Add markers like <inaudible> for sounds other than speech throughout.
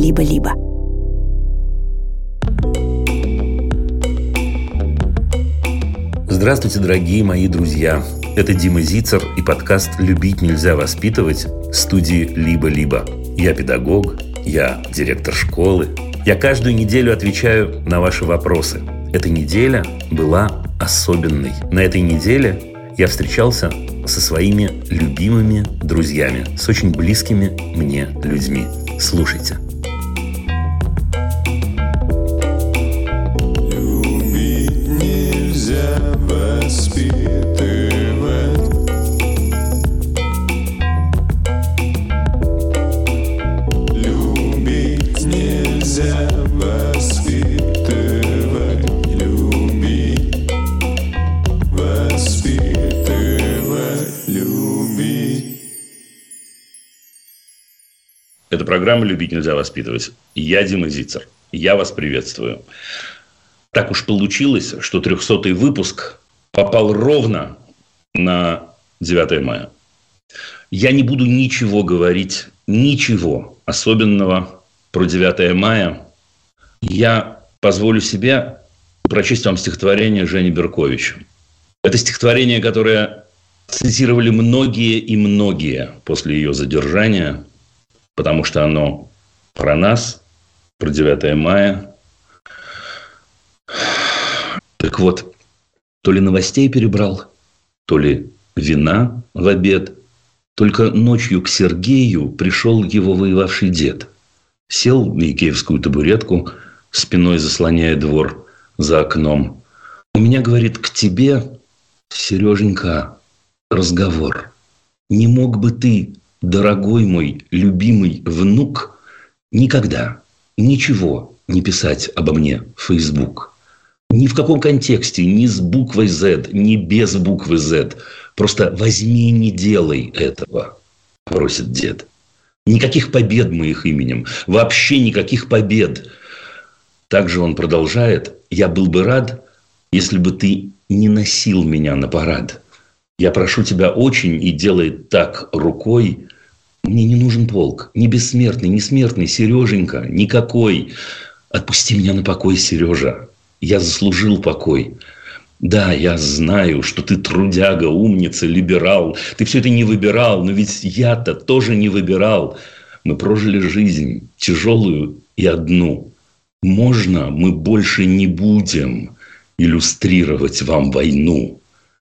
«Либо-либо». Здравствуйте, дорогие мои друзья. Это Дима Зицер и подкаст «Любить нельзя воспитывать» студии «Либо-либо». Я педагог, я директор школы. Я каждую неделю отвечаю на ваши вопросы. Эта неделя была особенной. На этой неделе я встречался со своими любимыми друзьями, с очень близкими мне людьми. Слушайте. Это программа «Любить нельзя воспитывать». Я Дима Зицер. Я вас приветствую. Так уж получилось, что 300-й выпуск попал ровно на 9 мая. Я не буду ничего говорить, ничего особенного про 9 мая. Я позволю себе прочесть вам стихотворение Жени Берковича. Это стихотворение, которое цитировали многие и многие после ее задержания – потому что оно про нас, про 9 мая. Так вот, то ли новостей перебрал, то ли вина в обед. Только ночью к Сергею пришел его воевавший дед. Сел на икеевскую табуретку, спиной заслоняя двор за окном. У меня, говорит, к тебе, Сереженька, разговор. Не мог бы ты дорогой мой любимый внук, никогда ничего не писать обо мне в Facebook. Ни в каком контексте, ни с буквой Z, ни без буквы Z. Просто возьми и не делай этого, просит дед. Никаких побед моих именем, вообще никаких побед. Также он продолжает, я был бы рад, если бы ты не носил меня на парад. Я прошу тебя очень и делай так рукой. Мне не нужен полк. Ни бессмертный, ни смертный, Сереженька, никакой. Отпусти меня на покой, Сережа. Я заслужил покой. Да, я знаю, что ты трудяга, умница, либерал. Ты все это не выбирал, но ведь я-то тоже не выбирал. Мы прожили жизнь тяжелую и одну. Можно мы больше не будем иллюстрировать вам войну?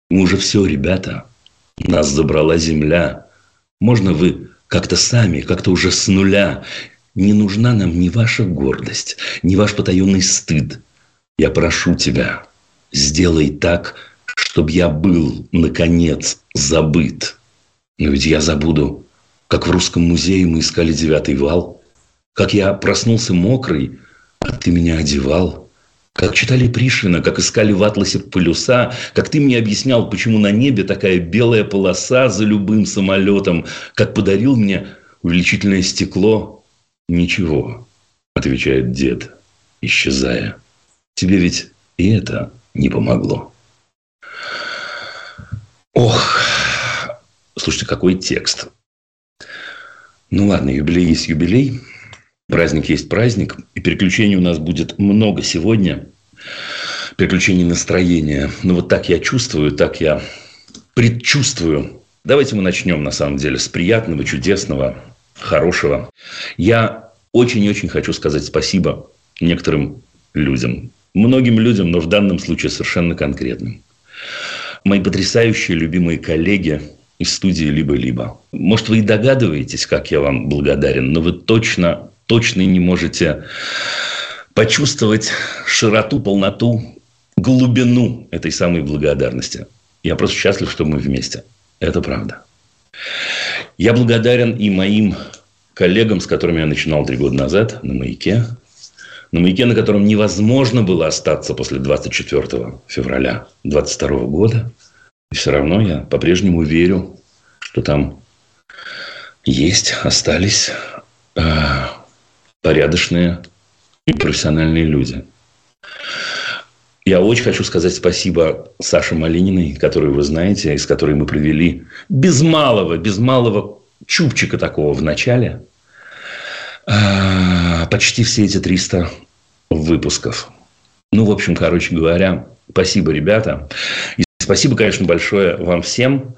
Мы уже все, ребята. Нас забрала земля. Можно вы как-то сами, как-то уже с нуля? Не нужна нам ни ваша гордость, ни ваш потаенный стыд. Я прошу тебя, сделай так, чтобы я был, наконец, забыт. Но ведь я забуду, как в русском музее мы искали девятый вал, как я проснулся мокрый, а ты меня одевал – как читали Пришвина, как искали в атласе полюса, как ты мне объяснял, почему на небе такая белая полоса за любым самолетом, как подарил мне увеличительное стекло. Ничего, отвечает дед, исчезая. Тебе ведь и это не помогло. Ох, слушайте, какой текст. Ну ладно, юбилей есть юбилей. Праздник есть праздник, и переключений у нас будет много сегодня. Переключений настроения. Ну, вот так я чувствую, так я предчувствую. Давайте мы начнем, на самом деле, с приятного, чудесного, хорошего. Я очень и очень хочу сказать спасибо некоторым людям. Многим людям, но в данном случае совершенно конкретным. Мои потрясающие, любимые коллеги из студии «Либо-либо». Может, вы и догадываетесь, как я вам благодарен, но вы точно точно не можете почувствовать широту, полноту, глубину этой самой благодарности. Я просто счастлив, что мы вместе. Это правда. Я благодарен и моим коллегам, с которыми я начинал три года назад на «Маяке». На «Маяке», на котором невозможно было остаться после 24 февраля 22 года. И все равно я по-прежнему верю, что там есть, остались а, порядочные и профессиональные люди. Я очень хочу сказать спасибо Саше Малининой, которую вы знаете, из которой мы провели без малого, без малого чупчика такого в начале. А, почти все эти 300 выпусков. Ну, в общем, короче говоря, спасибо, ребята. И спасибо, конечно, большое вам всем,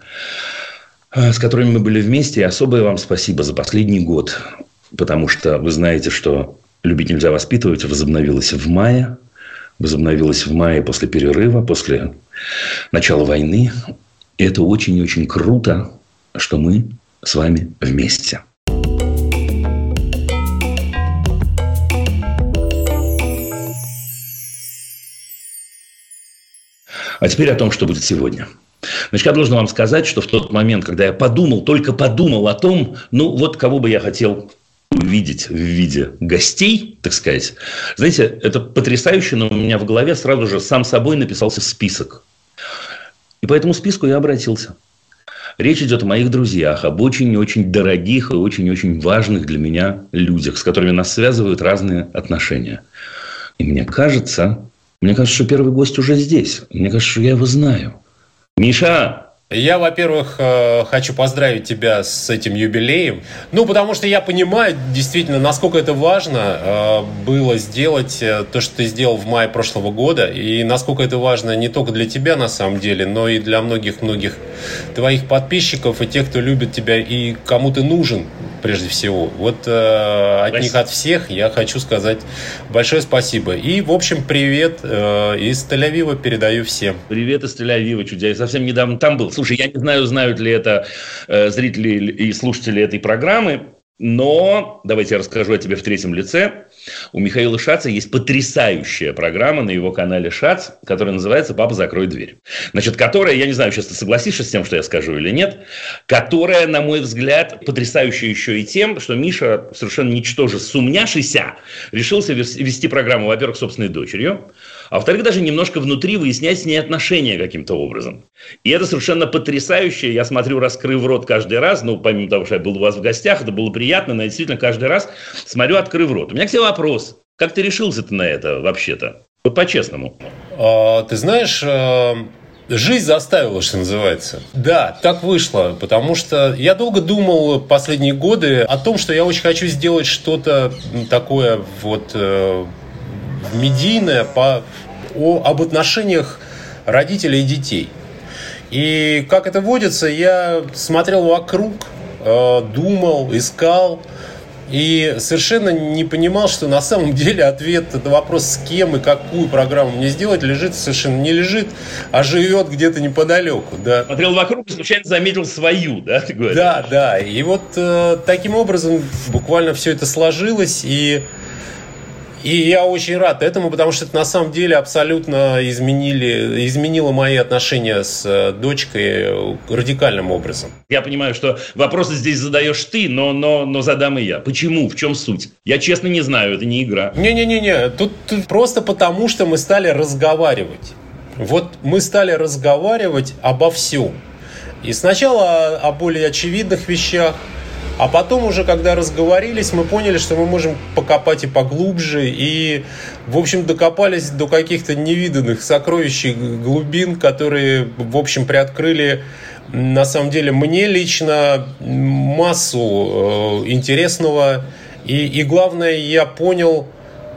э, с которыми мы были вместе. И особое вам спасибо за последний год. Потому что вы знаете, что «Любить нельзя воспитывать» возобновилось в мае. Возобновилось в мае после перерыва, после начала войны. И это очень-очень круто, что мы с вами вместе. А теперь о том, что будет сегодня. Значит, я должен вам сказать, что в тот момент, когда я подумал, только подумал о том, ну, вот кого бы я хотел увидеть в виде гостей, так сказать. Знаете, это потрясающе, но у меня в голове сразу же сам собой написался список. И по этому списку я обратился. Речь идет о моих друзьях, об очень-очень дорогих и очень-очень важных для меня людях, с которыми нас связывают разные отношения. И мне кажется, мне кажется, что первый гость уже здесь. Мне кажется, что я его знаю. Миша, я, во-первых, э, хочу поздравить тебя с этим юбилеем. Ну, потому что я понимаю действительно, насколько это важно э, было сделать э, то, что ты сделал в мае прошлого года. И насколько это важно не только для тебя, на самом деле, но и для многих-многих твоих подписчиков и тех, кто любит тебя и кому ты нужен прежде всего. Вот э, от них, от всех я хочу сказать большое спасибо. И, в общем, привет э, из Тель-Авива передаю всем. Привет из Тель-Авива, чудя. Я совсем недавно там был. Слушай, я не знаю, знают ли это э, зрители и слушатели этой программы, но давайте я расскажу о тебе в третьем лице. У Михаила Шаца есть потрясающая программа на его канале Шац, которая называется «Папа, закрой дверь». Значит, которая, я не знаю, сейчас ты согласишься с тем, что я скажу или нет, которая, на мой взгляд, потрясающая еще и тем, что Миша, совершенно ничтоже сумняшися, решился вести программу, во-первых, собственной дочерью, а во-вторых, даже немножко внутри выяснять с ней отношения каким-то образом. И это совершенно потрясающе. Я смотрю, раскрыв рот каждый раз, ну, помимо того, что я был у вас в гостях, это было приятно, но я действительно каждый раз смотрю, открыв рот. У меня к тебе вопрос. Как ты решился-то на это вообще-то? Вот по-честному. А, ты знаешь, а, Жизнь заставила, что называется. Да, так вышло, потому что я долго думал последние годы о том, что я очень хочу сделать что-то такое вот э, медийное по, о, об отношениях родителей и детей. И как это водится, я смотрел вокруг, э, думал, искал, и совершенно не понимал, что на самом деле ответ на вопрос, с кем и какую программу мне сделать, лежит совершенно не лежит, а живет где-то неподалеку. Да. Смотрел вокруг и случайно заметил свою, да, ты говоришь? Да, да. И вот э, таким образом буквально все это сложилось, и и я очень рад этому, потому что это на самом деле абсолютно изменили, изменило мои отношения с э, дочкой радикальным образом. Я понимаю, что вопросы здесь задаешь ты, но, но, но задам и я. Почему? В чем суть? Я честно не знаю, это не игра. Не-не-не, тут, тут просто потому, что мы стали разговаривать. Вот мы стали разговаривать обо всем. И сначала о более очевидных вещах, а потом уже, когда разговорились, мы поняли, что мы можем покопать и поглубже, и, в общем, докопались до каких-то невиданных сокровищ глубин, которые, в общем, приоткрыли на самом деле мне лично массу э, интересного. И, и главное, я понял,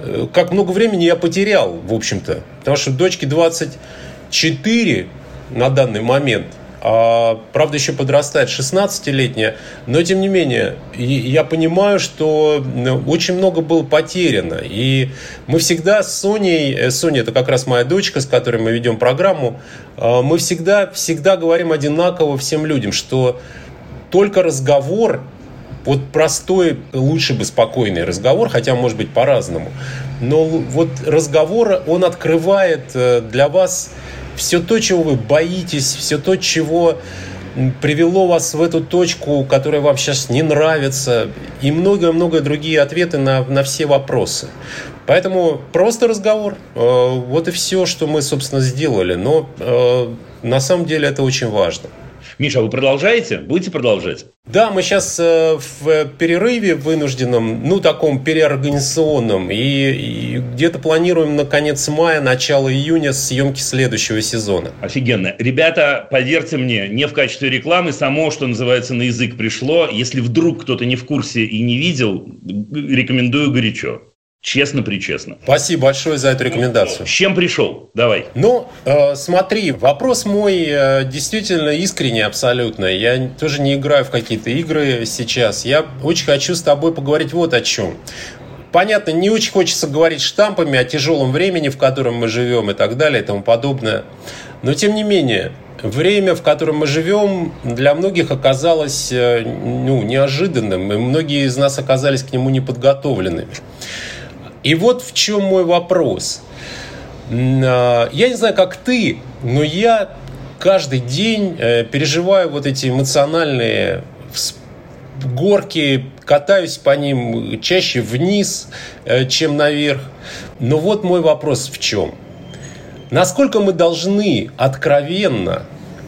э, как много времени я потерял, в общем-то. Потому что дочке 24 на данный момент – а, правда, еще подрастает 16-летняя, но тем не менее, я понимаю, что очень много было потеряно. И мы всегда с Соней, э, Соня это как раз моя дочка, с которой мы ведем программу, а, мы всегда, всегда говорим одинаково всем людям, что только разговор вот простой, лучше бы спокойный разговор, хотя может быть по-разному. Но вот разговор, он открывает э, для вас все то, чего вы боитесь, все то, чего привело вас в эту точку, которая вам сейчас не нравится, и многое-многое другие ответы на, на все вопросы. Поэтому просто разговор. Э, вот и все, что мы, собственно, сделали. Но э, на самом деле это очень важно. Миша, а вы продолжаете? Будете продолжать? Да, мы сейчас э, в перерыве вынужденном, ну, таком переорганизационном, и, и где-то планируем на конец мая, начало июня съемки следующего сезона. Офигенно. Ребята, поверьте мне, не в качестве рекламы, само, что называется, на язык пришло. Если вдруг кто-то не в курсе и не видел, рекомендую горячо. Честно-причестно. Спасибо большое за эту рекомендацию. С чем пришел? Давай. Ну, э, смотри, вопрос мой э, действительно искренний абсолютно. Я тоже не играю в какие-то игры сейчас. Я очень хочу с тобой поговорить вот о чем. Понятно, не очень хочется говорить штампами о тяжелом времени, в котором мы живем и так далее и тому подобное. Но тем не менее, время, в котором мы живем, для многих оказалось э, ну, неожиданным, и многие из нас оказались к нему неподготовленными. И вот в чем мой вопрос. А, я не знаю, как ты, но я каждый день э, переживаю вот эти эмоциональные горки, катаюсь по ним чаще вниз, э, чем наверх. Но вот мой вопрос в чем. Насколько мы должны откровенно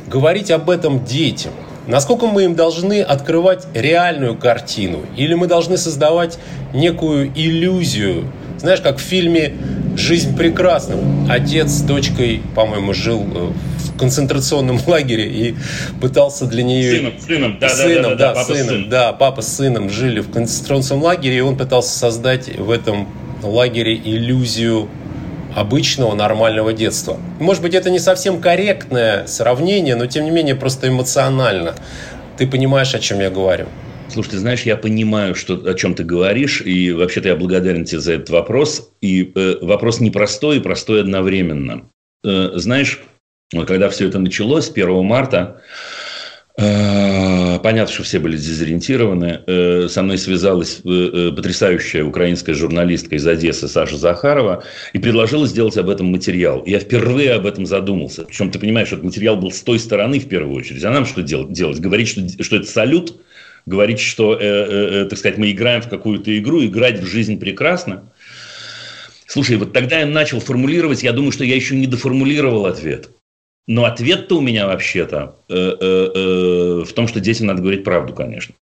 говорить об этом детям? Насколько мы им должны открывать реальную картину? Или мы должны создавать некую иллюзию знаешь, как в фильме «Жизнь прекрасна». Отец с дочкой, по-моему, жил э, в концентрационном <laughs> лагере и пытался для нее... Сыном, сыном, да, сыном, да, да, да, да, папа сыном, сын. да, папа с сыном жили в концентрационном лагере, и он пытался создать в этом лагере иллюзию обычного нормального детства. Может быть, это не совсем корректное сравнение, но тем не менее просто эмоционально. Ты понимаешь, о чем я говорю? Слушай, ты знаешь, я понимаю, что, о чем ты говоришь, и вообще-то я благодарен тебе за этот вопрос. И э, вопрос непростой и простой одновременно. Э, знаешь, когда все это началось, 1 марта, э, понятно, что все были дезориентированы. Э, со мной связалась э, э, потрясающая украинская журналистка из Одессы Саша Захарова и предложила сделать об этом материал. Я впервые об этом задумался. Причем ты понимаешь, этот материал был с той стороны в первую очередь. А нам что делать? делать? Говорить, что, что это салют – говорить, что, э, э, э, так сказать, мы играем в какую-то игру, играть в жизнь прекрасно. Слушай, вот тогда я начал формулировать, я думаю, что я еще не доформулировал ответ. Но ответ-то у меня вообще-то э, э, э, в том, что детям надо говорить правду, конечно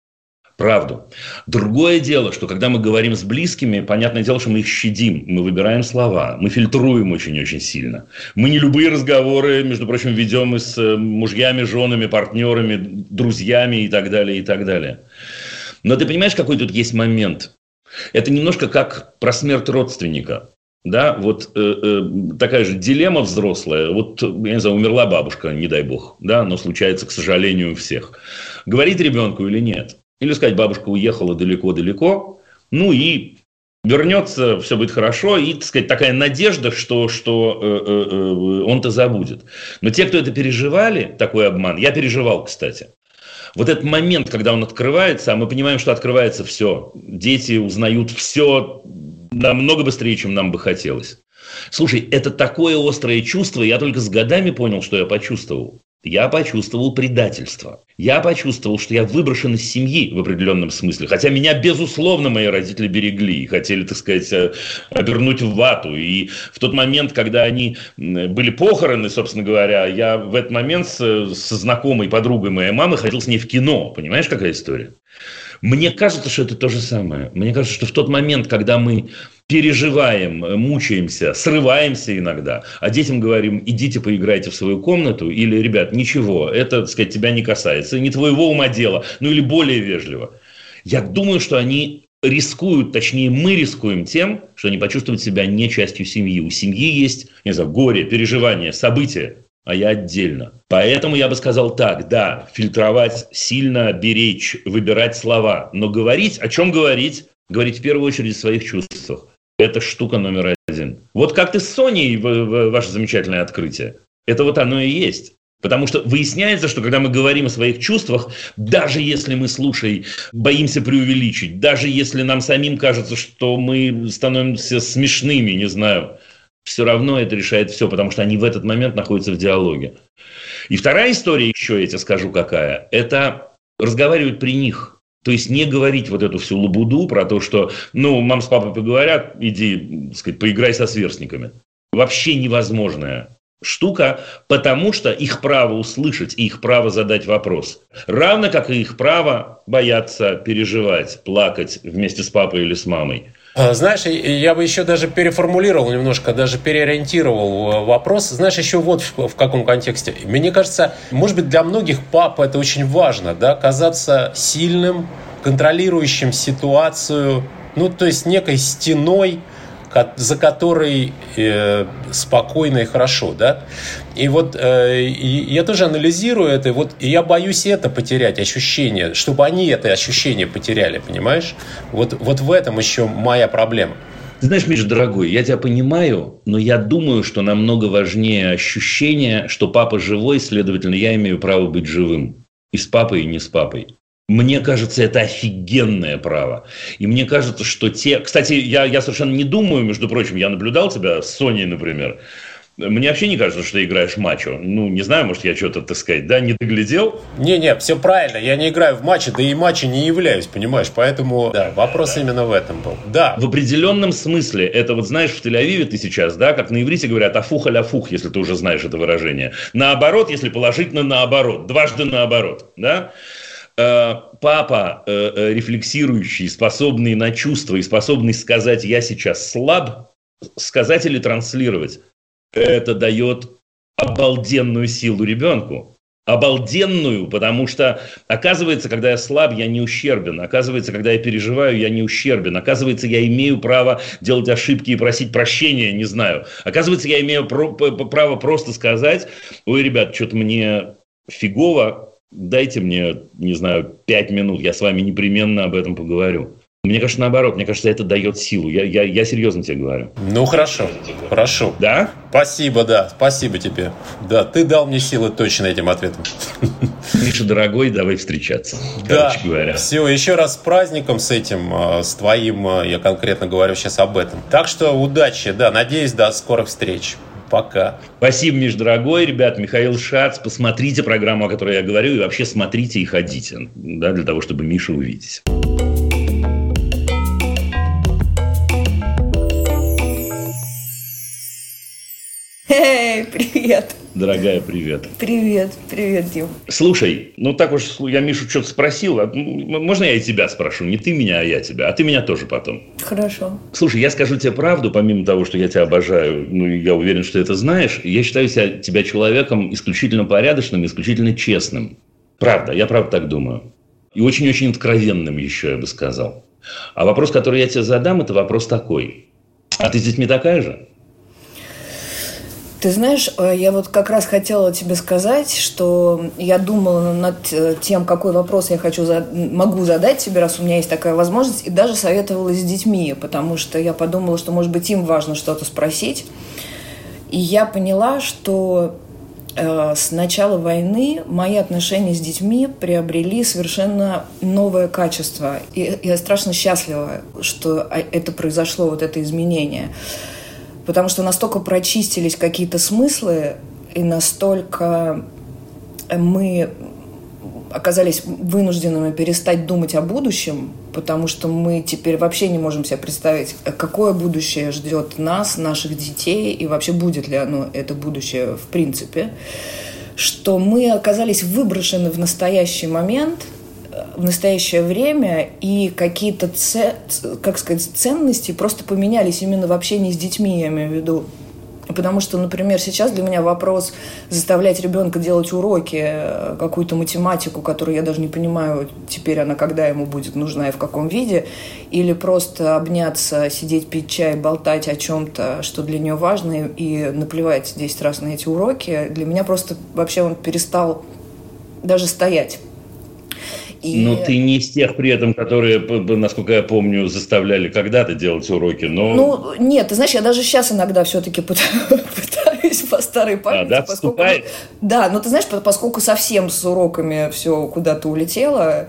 правду. Другое дело, что когда мы говорим с близкими, понятное дело, что мы их щадим, мы выбираем слова, мы фильтруем очень-очень сильно. Мы не любые разговоры, между прочим, ведем и с э, мужьями, женами, партнерами, друзьями и так далее, и так далее. Но ты понимаешь, какой тут есть момент? Это немножко как про смерть родственника. Да, вот э, э, такая же дилемма взрослая. Вот, я не знаю, умерла бабушка, не дай бог, да, но случается, к сожалению, у всех. Говорить ребенку или нет? Или сказать, бабушка уехала далеко-далеко, ну и вернется, все будет хорошо, и, так сказать, такая надежда, что, что э, э, э, он-то забудет. Но те, кто это переживали, такой обман, я переживал, кстати, вот этот момент, когда он открывается, а мы понимаем, что открывается все, дети узнают все намного быстрее, чем нам бы хотелось. Слушай, это такое острое чувство, я только с годами понял, что я почувствовал я почувствовал предательство. Я почувствовал, что я выброшен из семьи в определенном смысле. Хотя меня, безусловно, мои родители берегли и хотели, так сказать, э, обернуть в вату. И в тот момент, когда они были похороны, собственно говоря, я в этот момент со, со знакомой подругой моей мамы ходил с ней в кино. Понимаешь, какая история? Мне кажется, что это то же самое. Мне кажется, что в тот момент, когда мы переживаем, мучаемся, срываемся иногда, а детям говорим, идите поиграйте в свою комнату, или, ребят, ничего, это, так сказать, тебя не касается, не твоего ума дело, ну или более вежливо. Я думаю, что они рискуют, точнее, мы рискуем тем, что они почувствуют себя не частью семьи. У семьи есть, не знаю, горе, переживания, события, а я отдельно. Поэтому я бы сказал так, да, фильтровать сильно, беречь, выбирать слова, но говорить, о чем говорить? Говорить в первую очередь о своих чувствах. Это штука номер один. Вот как ты с Соней, ваше замечательное открытие. Это вот оно и есть. Потому что выясняется, что когда мы говорим о своих чувствах, даже если мы, слушай, боимся преувеличить, даже если нам самим кажется, что мы становимся смешными, не знаю, все равно это решает все, потому что они в этот момент находятся в диалоге. И вторая история еще, я тебе скажу какая, это разговаривать при них. То есть не говорить вот эту всю лабуду про то, что, ну, мам с папой поговорят, иди, так сказать, поиграй со сверстниками. Вообще невозможная штука, потому что их право услышать и их право задать вопрос. Равно как и их право бояться переживать, плакать вместе с папой или с мамой. А, знаешь, я бы еще даже переформулировал немножко, даже переориентировал э, вопрос. Знаешь, еще вот в каком контексте. Мне кажется, может быть, для многих пап это очень важно, да, казаться сильным, контролирующим ситуацию, ну, то есть некой стеной, за которой э, спокойно и хорошо, да. И вот э, я тоже анализирую это, и вот и я боюсь это потерять, ощущение, чтобы они это ощущение потеряли, понимаешь? Вот, вот в этом еще моя проблема. Знаешь, Миша, дорогой, я тебя понимаю, но я думаю, что намного важнее ощущение, что папа живой, следовательно, я имею право быть живым. И с папой, и не с папой. Мне кажется, это офигенное право. И мне кажется, что те... Кстати, я, я совершенно не думаю, между прочим, я наблюдал тебя с Соней, например. Мне вообще не кажется, что ты играешь мачо. Ну, не знаю, может, я что-то, так сказать, да, не доглядел? Не-не, все правильно. Я не играю в матче, да и матче не являюсь, понимаешь? Поэтому, да, вопрос да. именно в этом был. Да. В определенном смысле, это вот знаешь, в Тель-Авиве ты сейчас, да, как на иврите говорят, афух аля фух, если ты уже знаешь это выражение. Наоборот, если положительно наоборот. Дважды наоборот, да? Э, папа, э, э, рефлексирующий, способный на чувства и способный сказать «я сейчас слаб», сказать или транслировать, это дает обалденную силу ребенку. Обалденную, потому что, оказывается, когда я слаб, я не ущербен. Оказывается, когда я переживаю, я не ущербен. Оказывается, я имею право делать ошибки и просить прощения, не знаю. Оказывается, я имею право просто сказать, ой, ребят, что-то мне фигово, дайте мне, не знаю, пять минут, я с вами непременно об этом поговорю. Мне кажется, наоборот, мне кажется, это дает силу. Я, я, я серьезно тебе говорю. Ну, хорошо, хорошо. Да? Спасибо, да, спасибо тебе. Да, ты дал мне силы точно этим ответом. Миша, дорогой, давай встречаться. Да, говоря. все, еще раз с праздником с этим, а, с твоим, а, я конкретно говорю сейчас об этом. Так что удачи, да, надеюсь, до скорых встреч. Пока. Спасибо, Миш, дорогой. Ребят, Михаил Шац. Посмотрите программу, о которой я говорю, и вообще смотрите и ходите, да, для того, чтобы Мишу увидеть. Эй, привет. Дорогая, привет. Привет, привет, Дим. Слушай, ну так уж я Мишу что-то спросил. А можно я и тебя спрошу? Не ты меня, а я тебя. А ты меня тоже потом. Хорошо. Слушай, я скажу тебе правду, помимо того, что я тебя обожаю, ну, я уверен, что ты это знаешь. Я считаю себя, тебя человеком исключительно порядочным, исключительно честным. Правда, я правда так думаю. И очень-очень откровенным еще, я бы сказал. А вопрос, который я тебе задам, это вопрос такой. А ты с детьми такая же? Ты знаешь, э, я вот как раз хотела тебе сказать, что я думала над э, тем, какой вопрос я хочу могу задать тебе, раз у меня есть такая возможность, и даже советовала с детьми, потому что я подумала, что, может быть, им важно что-то спросить. И я поняла, что э, с начала войны мои отношения с детьми приобрели совершенно новое качество. И я страшно счастлива, что а, это произошло, вот это изменение потому что настолько прочистились какие-то смыслы, и настолько мы оказались вынужденными перестать думать о будущем, потому что мы теперь вообще не можем себе представить, какое будущее ждет нас, наших детей, и вообще будет ли оно, это будущее в принципе, что мы оказались выброшены в настоящий момент – в настоящее время, и какие-то, как сказать, ценности просто поменялись именно в общении с детьми, я имею в виду. Потому что, например, сейчас для меня вопрос заставлять ребенка делать уроки, э, какую-то математику, которую я даже не понимаю, теперь она когда ему будет нужна и в каком виде, или просто обняться, сидеть, пить чай, болтать о чем-то, что для нее важно, и наплевать 10 раз на эти уроки, для меня просто вообще он перестал даже стоять. И... Но ты не из тех при этом, которые, насколько я помню, заставляли когда-то делать уроки, но... Ну, нет, ты знаешь, я даже сейчас иногда все-таки <laughs> пытаюсь по старой памяти. А, да, поскольку... Вступает? Да, но ты знаешь, поскольку совсем с уроками все куда-то улетело,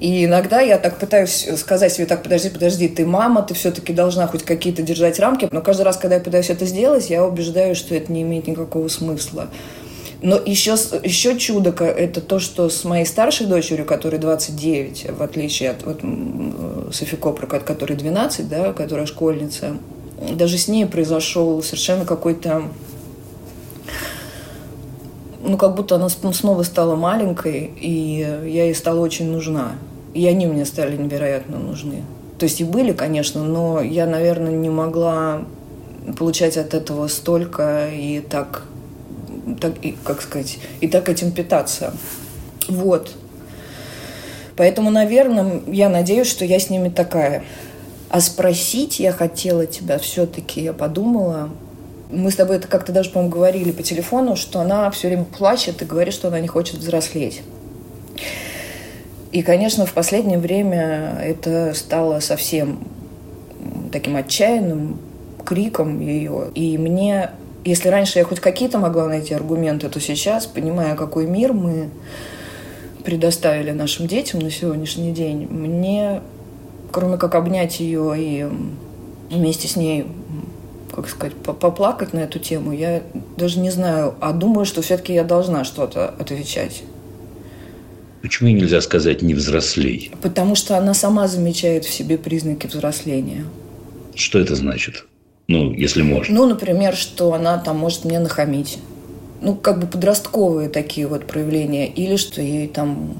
и иногда я так пытаюсь сказать себе, так, подожди, подожди, ты мама, ты все-таки должна хоть какие-то держать рамки. Но каждый раз, когда я пытаюсь это сделать, я убеждаюсь, что это не имеет никакого смысла. Но еще, еще чудо это то, что с моей старшей дочерью, которой 29, в отличие от вот, Софи Копра, которой 12, да, которая школьница, даже с ней произошел совершенно какой-то ну, как будто она снова стала маленькой, и я ей стала очень нужна. И они мне стали невероятно нужны. То есть и были, конечно, но я, наверное, не могла получать от этого столько и так, так и, как сказать, и так этим питаться. Вот. Поэтому, наверное, я надеюсь, что я с ними такая. А спросить я хотела тебя все-таки, я подумала, мы с тобой это как-то даже, по-моему, говорили по телефону, что она все время плачет и говорит, что она не хочет взрослеть. И, конечно, в последнее время это стало совсем таким отчаянным криком ее. И мне, если раньше я хоть какие-то могла найти аргументы, то сейчас, понимая, какой мир мы предоставили нашим детям на сегодняшний день, мне, кроме как обнять ее и вместе с ней как сказать, поплакать на эту тему, я даже не знаю, а думаю, что все-таки я должна что-то отвечать. Почему нельзя сказать «не взрослей»? Потому что она сама замечает в себе признаки взросления. Что это значит? Ну, если можно. Ну, например, что она там может мне нахамить. Ну, как бы подростковые такие вот проявления. Или что ей там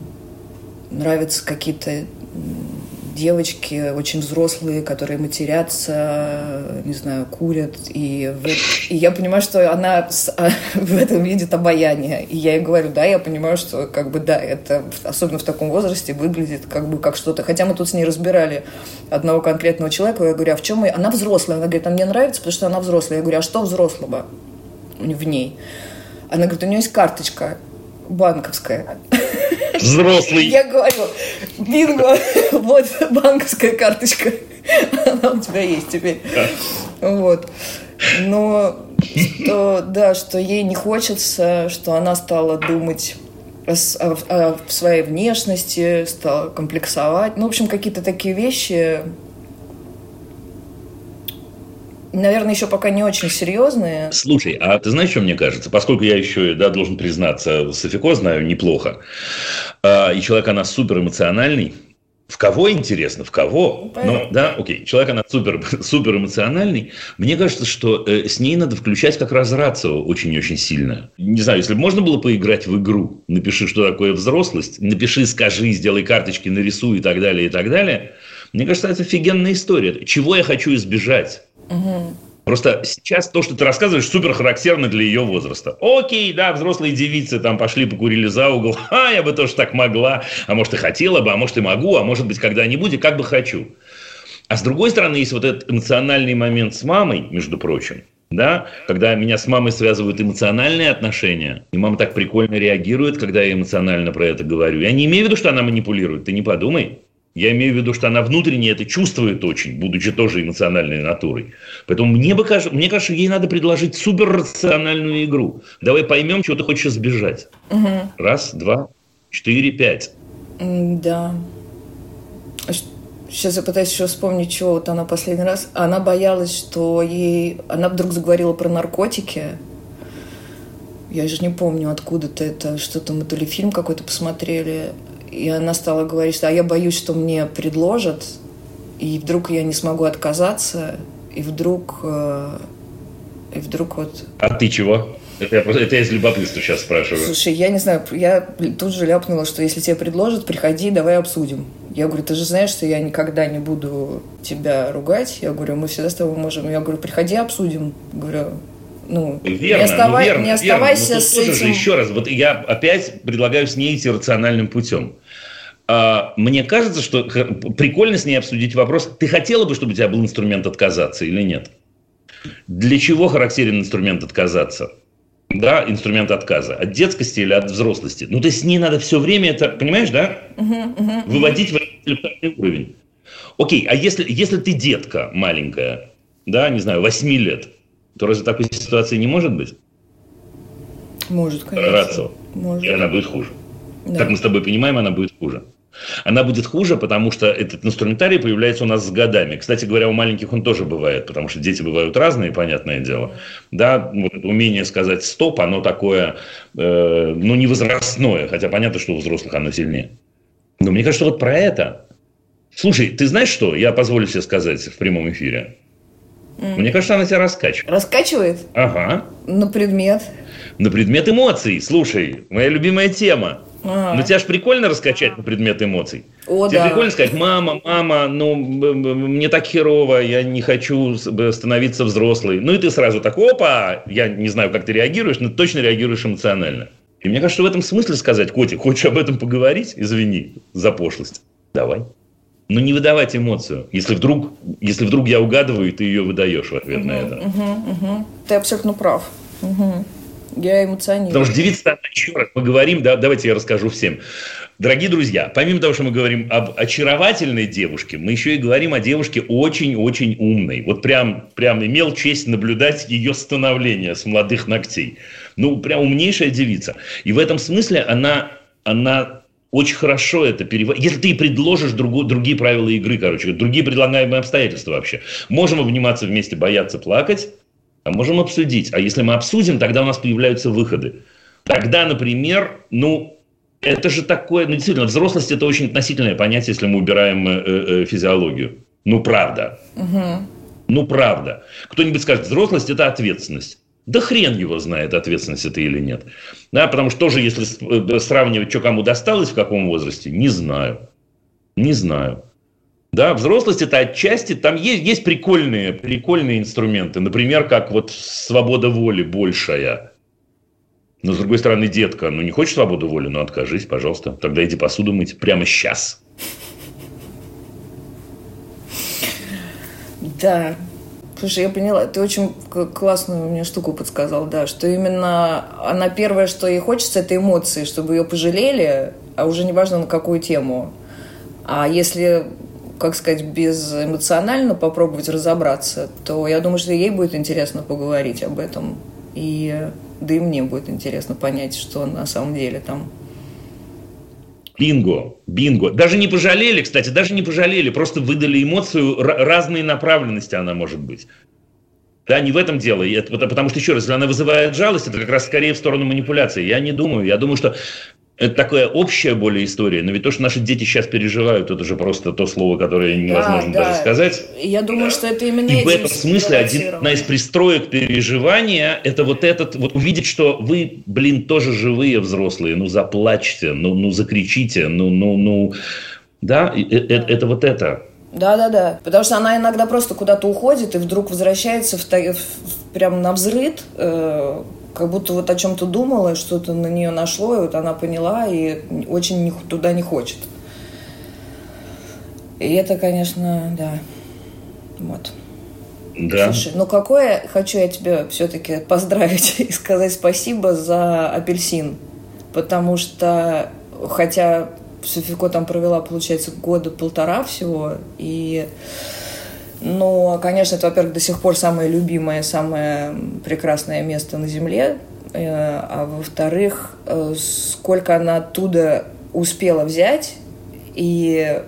нравятся какие-то девочки очень взрослые, которые матерятся, не знаю, курят. И, и я понимаю, что она <laughs> в этом видит обаяние. И я ей говорю, да, я понимаю, что как бы да, это особенно в таком возрасте выглядит как бы как что-то. Хотя мы тут с ней разбирали одного конкретного человека, я говорю, а в чем мы? Она взрослая. Она говорит, а мне нравится, потому что она взрослая. Я говорю, а что взрослого в ней? Она говорит, у нее есть карточка банковская. Взрослый. Я говорю, бинго, вот банковская карточка. Она у тебя есть теперь. Вот. Но что, да, что ей не хочется, что она стала думать о, о, о своей внешности, стала комплексовать. Ну, в общем, какие-то такие вещи, наверное, еще пока не очень серьезные. Слушай, а ты знаешь, что мне кажется? Поскольку я еще, да, должен признаться, Софико знаю неплохо, а, и человек она супер эмоциональный, в кого интересно, в кого? Ну, да, окей, человек она супер, <laughs> супер эмоциональный. Мне кажется, что э, с ней надо включать как раз рацио очень-очень сильно. Не знаю, если бы можно было поиграть в игру, напиши, что такое взрослость, напиши, скажи, сделай карточки, нарисуй и так далее, и так далее. Мне кажется, это офигенная история. Чего я хочу избежать? Просто сейчас то, что ты рассказываешь, супер характерно для ее возраста. Окей, да, взрослые девицы там пошли, покурили за угол. <laughs> А, я бы тоже так могла. А может, и хотела бы, а может, и могу, а может быть, когда-нибудь, и как бы хочу. А с другой стороны, есть вот этот эмоциональный момент с мамой, между прочим, да, когда меня с мамой связывают эмоциональные отношения, и мама так прикольно реагирует, когда я эмоционально про это говорю. Я не имею в виду, что она манипулирует, ты не подумай. Я имею в виду, что она внутренне это чувствует очень, будучи тоже эмоциональной натурой. Поэтому мне, бы кажется, мне кажется, ей надо предложить суперрациональную игру. Давай поймем, чего ты хочешь избежать. Угу. Раз, два, четыре, пять. Да. Сейчас я пытаюсь еще вспомнить, чего вот она последний раз. Она боялась, что ей... Она вдруг заговорила про наркотики. Я же не помню, откуда-то это. Что-то мы то ли фильм какой-то посмотрели. И она стала говорить, что а я боюсь, что мне предложат, и вдруг я не смогу отказаться, и вдруг, э, и вдруг вот... А ты чего? Это я, это я из любопытства сейчас спрашиваю. Слушай, я не знаю, я тут же ляпнула, что если тебе предложат, приходи, давай обсудим. Я говорю, ты же знаешь, что я никогда не буду тебя ругать. Я говорю, мы всегда с тобой можем. Я говорю, приходи, обсудим. Говорю, ну, верно, не, оставай, ну, верно, не оставайся верно. Но с этим. Же, еще раз, вот я опять предлагаю с ней идти рациональным путем. А, мне кажется, что прикольно с ней обсудить вопрос, ты хотела бы, чтобы у тебя был инструмент отказаться или нет? Для чего характерен инструмент отказаться? Да, инструмент отказа. От детскости или от взрослости? Ну, то есть с ней надо все время это, понимаешь, да? Uh-huh, uh-huh, Выводить в интеллектуальный уровень. Окей, а если, если ты детка маленькая, да, не знаю, 8 лет, то разве такой ситуации не может быть? Может, конечно. Рацио. Может. И она будет хуже. Да. Как мы с тобой понимаем, она будет хуже. Она будет хуже, потому что этот инструментарий появляется у нас с годами. Кстати говоря, у маленьких он тоже бывает, потому что дети бывают разные, понятное дело. Да, вот умение сказать стоп, оно такое, э, ну, не возрастное, хотя понятно, что у взрослых оно сильнее. Но мне кажется, вот про это. Слушай, ты знаешь что? Я позволю себе сказать в прямом эфире. Mm. Мне кажется, она тебя раскачивает. Раскачивает? Ага. На предмет? На предмет эмоций. Слушай, моя любимая тема. А. Ну, тебя же прикольно раскачать на предмет эмоций. О, Тебе да. прикольно сказать, мама, мама, ну, мне так херово, я не хочу становиться взрослой. Ну, и ты сразу так, опа, я не знаю, как ты реагируешь, но точно реагируешь эмоционально. И мне кажется, в этом смысле сказать, Котик, хочешь об этом поговорить? Извини за пошлость. Давай. Но не выдавать эмоцию. Если вдруг, если вдруг я угадываю, ты ее выдаешь в ответ угу, на это. Угу, угу. Ты абсолютно прав. Угу. Я эмоционирую. Потому что девица, еще раз мы говорим, да, давайте я расскажу всем. Дорогие друзья, помимо того, что мы говорим об очаровательной девушке, мы еще и говорим о девушке очень-очень умной. Вот прям, прям имел честь наблюдать ее становление с молодых ногтей. Ну, прям умнейшая девица. И в этом смысле она, она очень хорошо это переводит. Если ты предложишь другу, другие правила игры, короче, другие предлагаемые обстоятельства вообще. Можем обниматься вместе, бояться, плакать, а можем обсудить. А если мы обсудим, тогда у нас появляются выходы. Тогда, например, ну, это же такое, ну, действительно, взрослость это очень относительное понятие, если мы убираем э, э, физиологию. Ну, правда. Угу. Ну, правда. Кто-нибудь скажет, взрослость это ответственность. Да хрен его знает, ответственность это или нет. Да, потому что тоже, если э, сравнивать, что кому досталось, в каком возрасте, не знаю. Не знаю. Да, взрослость это отчасти, там есть, есть прикольные, прикольные инструменты. Например, как вот свобода воли большая. Но, с другой стороны, детка, ну не хочешь свободу воли, ну откажись, пожалуйста. Тогда иди посуду мыть прямо сейчас. Да. Слушай, я поняла, ты очень классную мне штуку подсказал, да, что именно она первое, что ей хочется, это эмоции, чтобы ее пожалели, а уже не важно на какую тему. А если как сказать, безэмоционально попробовать разобраться, то я думаю, что ей будет интересно поговорить об этом. И да и мне будет интересно понять, что на самом деле там. Бинго, бинго. Даже не пожалели, кстати, даже не пожалели, просто выдали эмоцию, разные направленности она может быть. Да, не в этом дело. Это, потому что, еще раз, если она вызывает жалость, это как раз скорее в сторону манипуляции. Я не думаю. Я думаю, что это такая общая более история, но ведь то, что наши дети сейчас переживают, это же просто то слово, которое невозможно да, даже да. сказать. Я думаю, что это именно И в этом смысле одна из пристроек переживания – это вот этот, вот увидеть, что вы, блин, тоже живые взрослые, ну заплачьте, ну, ну закричите, ну, ну, ну, да, это, это вот это. Да, да, да. Потому что она иногда просто куда-то уходит и вдруг возвращается в, в, в, прям на взрыд, э, как будто вот о чем-то думала, что-то на нее нашло, и вот она поняла и очень не, туда не хочет. И это, конечно, да. Вот. Да. Слушай, ну какое хочу я тебя все-таки поздравить <laughs> и сказать спасибо за апельсин. Потому что, хотя Софико там провела, получается, года полтора всего, и но, конечно, это, во-первых, до сих пор самое любимое, самое прекрасное место на Земле. Э, а во-вторых, э, сколько она оттуда успела взять и,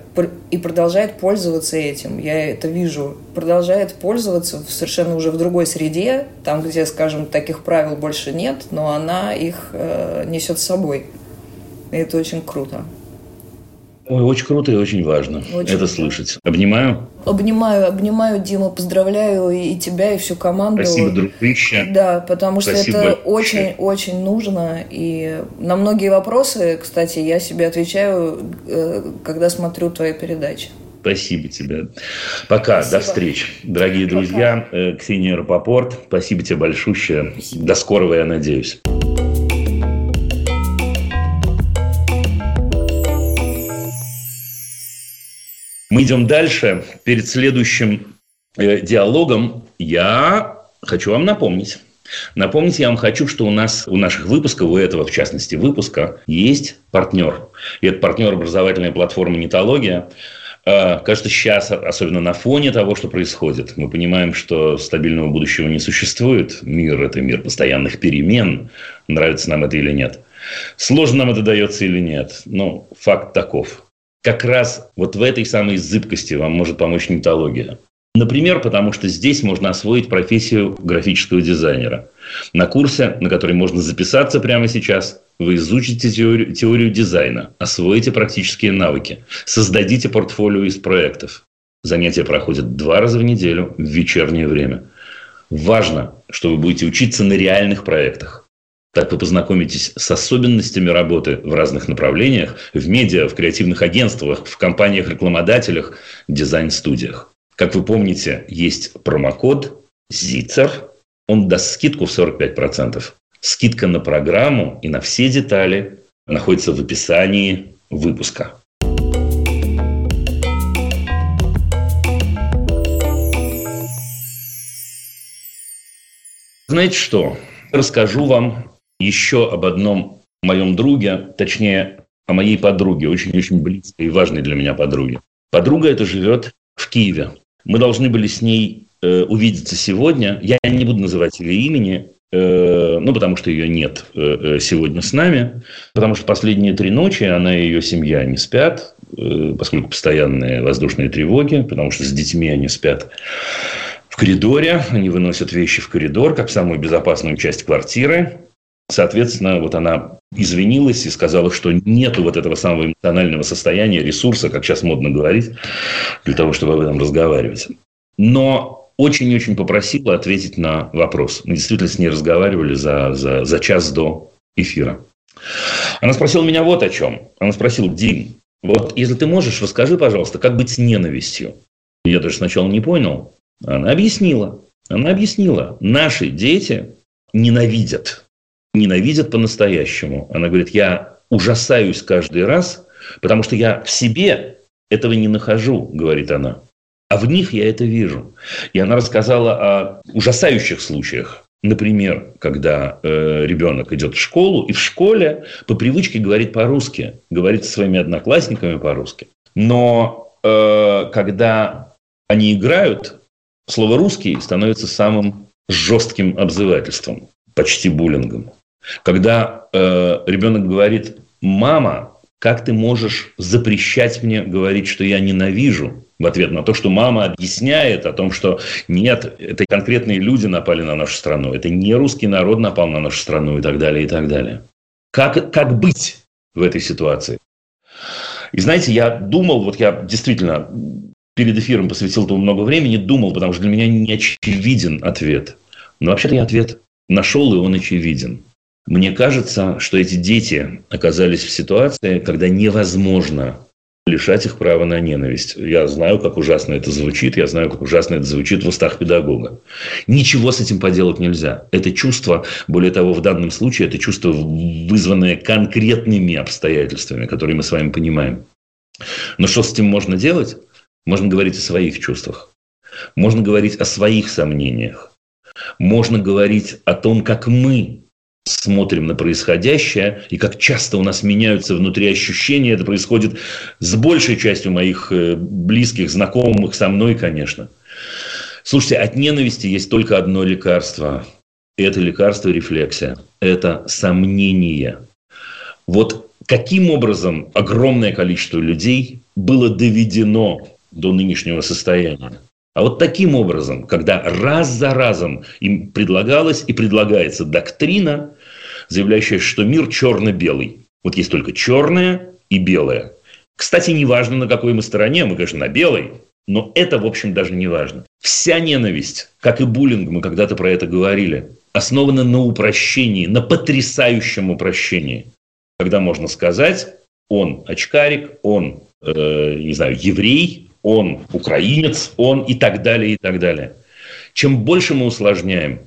и продолжает пользоваться этим. Я это вижу. Продолжает пользоваться совершенно уже в другой среде, там, где, скажем, таких правил больше нет, но она их э, несет с собой. И это очень круто. Ой, очень круто и очень важно очень это слышать. Обнимаю. Обнимаю, обнимаю, Дима, поздравляю и тебя, и всю команду. Спасибо, дружище. Да, потому что Спасибо это очень-очень нужно. И на многие вопросы, кстати, я себе отвечаю, э, когда смотрю твои передачи. Спасибо тебе. Пока, спасибо. до встречи. Дорогие Пока. друзья, э, Ксения Рапопорт, спасибо тебе большущее. Спасибо. До скорого, я надеюсь. Мы идем дальше. Перед следующим э, диалогом я хочу вам напомнить. Напомнить я вам хочу, что у нас, у наших выпусков, у этого, в частности, выпуска, есть партнер. И это партнер образовательной платформы «Нетология». Э, кажется, сейчас, особенно на фоне того, что происходит, мы понимаем, что стабильного будущего не существует. Мир – это мир постоянных перемен. Нравится нам это или нет. Сложно нам это дается или нет. Но факт таков как раз вот в этой самой зыбкости вам может помочь нетология. Например, потому что здесь можно освоить профессию графического дизайнера. На курсе, на который можно записаться прямо сейчас, вы изучите теорию, теорию дизайна, освоите практические навыки, создадите портфолио из проектов. Занятия проходят два раза в неделю в вечернее время. Важно, что вы будете учиться на реальных проектах. Так вы познакомитесь с особенностями работы в разных направлениях, в медиа, в креативных агентствах, в компаниях-рекламодателях, дизайн-студиях. Как вы помните, есть промокод ZITZER. Он даст скидку в 45%. Скидка на программу и на все детали находится в описании выпуска. Знаете что? Расскажу вам еще об одном моем друге, точнее, о моей подруге, очень-очень близкой и важной для меня подруге. Подруга эта живет в Киеве. Мы должны были с ней э, увидеться сегодня. Я не буду называть ее имени, э, ну, потому что ее нет э, э сегодня с нами. Потому что последние три ночи она и ее семья не спят, э, поскольку постоянные воздушные тревоги, потому что с детьми они спят в коридоре. Они выносят вещи в коридор, как самую безопасную часть квартиры. Соответственно, вот она извинилась и сказала, что нету вот этого самого эмоционального состояния, ресурса, как сейчас модно говорить, для того, чтобы об этом разговаривать. Но очень-очень попросила ответить на вопрос. Мы действительно с ней разговаривали за, за, за час до эфира. Она спросила меня вот о чем. Она спросила, Дим, вот если ты можешь, расскажи, пожалуйста, как быть с ненавистью. Я даже сначала не понял. Она объяснила. Она объяснила. Наши дети ненавидят ненавидят по-настоящему. Она говорит, я ужасаюсь каждый раз, потому что я в себе этого не нахожу, говорит она. А в них я это вижу. И она рассказала о ужасающих случаях. Например, когда э, ребенок идет в школу, и в школе по привычке говорит по-русски, говорит со своими одноклассниками по-русски. Но э, когда они играют, слово «русский» становится самым жестким обзывательством, почти буллингом. Когда э, ребенок говорит, мама, как ты можешь запрещать мне говорить, что я ненавижу? В ответ на то, что мама объясняет о том, что нет, это конкретные люди напали на нашу страну, это не русский народ напал на нашу страну и так далее, и так далее. Как, как быть в этой ситуации? И знаете, я думал, вот я действительно перед эфиром посвятил этому много времени, думал, потому что для меня не очевиден ответ. Но вообще-то я ответ нашел, и он очевиден. Мне кажется, что эти дети оказались в ситуации, когда невозможно лишать их права на ненависть. Я знаю, как ужасно это звучит, я знаю, как ужасно это звучит в устах педагога. Ничего с этим поделать нельзя. Это чувство, более того, в данном случае, это чувство, вызванное конкретными обстоятельствами, которые мы с вами понимаем. Но что с этим можно делать? Можно говорить о своих чувствах. Можно говорить о своих сомнениях. Можно говорить о том, как мы смотрим на происходящее, и как часто у нас меняются внутри ощущения, это происходит с большей частью моих э, близких, знакомых со мной, конечно. Слушайте, от ненависти есть только одно лекарство. Это лекарство рефлексия. Это сомнение. Вот каким образом огромное количество людей было доведено до нынешнего состояния? А вот таким образом, когда раз за разом им предлагалась и предлагается доктрина, заявляющая, что мир черно-белый. Вот есть только черное и белое. Кстати, неважно, на какой мы стороне, мы, конечно, на белой, но это, в общем, даже не важно. Вся ненависть, как и буллинг, мы когда-то про это говорили, основана на упрощении, на потрясающем упрощении. Когда можно сказать, он очкарик, он, э, не знаю, еврей, он украинец, он и так далее, и так далее. Чем больше мы усложняем,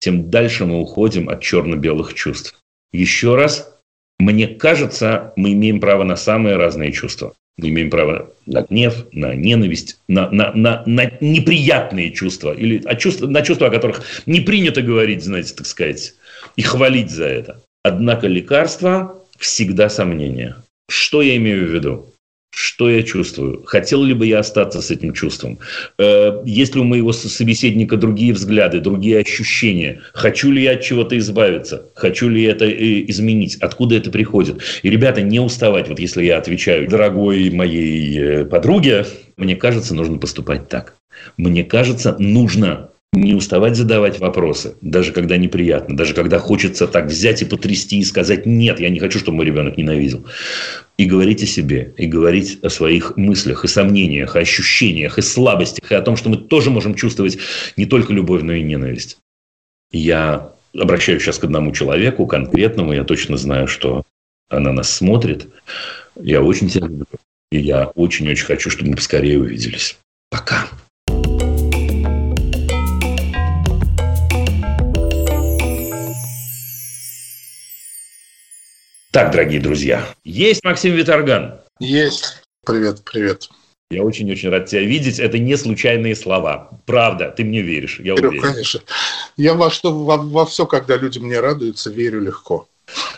тем дальше мы уходим от черно-белых чувств. Еще раз, мне кажется, мы имеем право на самые разные чувства. Мы имеем право на гнев, на ненависть, на, на, на, на неприятные чувства, или о чувства, на чувства, о которых не принято говорить, знаете, так сказать, и хвалить за это. Однако лекарство всегда сомнение. Что я имею в виду? Что я чувствую? Хотел ли бы я остаться с этим чувством? Э, есть ли у моего собеседника другие взгляды, другие ощущения? Хочу ли я от чего-то избавиться? Хочу ли я это э, изменить? Откуда это приходит? И, ребята, не уставать. Вот если я отвечаю дорогой моей э, подруге, мне кажется, нужно поступать так. Мне кажется, нужно не уставать задавать вопросы, даже когда неприятно, даже когда хочется так взять и потрясти и сказать «нет, я не хочу, чтобы мой ребенок ненавидел». И говорить о себе, и говорить о своих мыслях, и сомнениях, и ощущениях, и слабостях, и о том, что мы тоже можем чувствовать не только любовь, но и ненависть. Я обращаюсь сейчас к одному человеку конкретному, я точно знаю, что она нас смотрит. Я очень тебя люблю. И я очень-очень хочу, чтобы мы поскорее увиделись. Пока. Так, дорогие друзья, есть Максим Виторган? Есть. Привет, привет. Я очень-очень рад тебя видеть. Это не случайные слова. Правда, ты мне веришь, я верю, уверен. Конечно. Я во, что, во, во все, когда люди мне радуются, верю легко.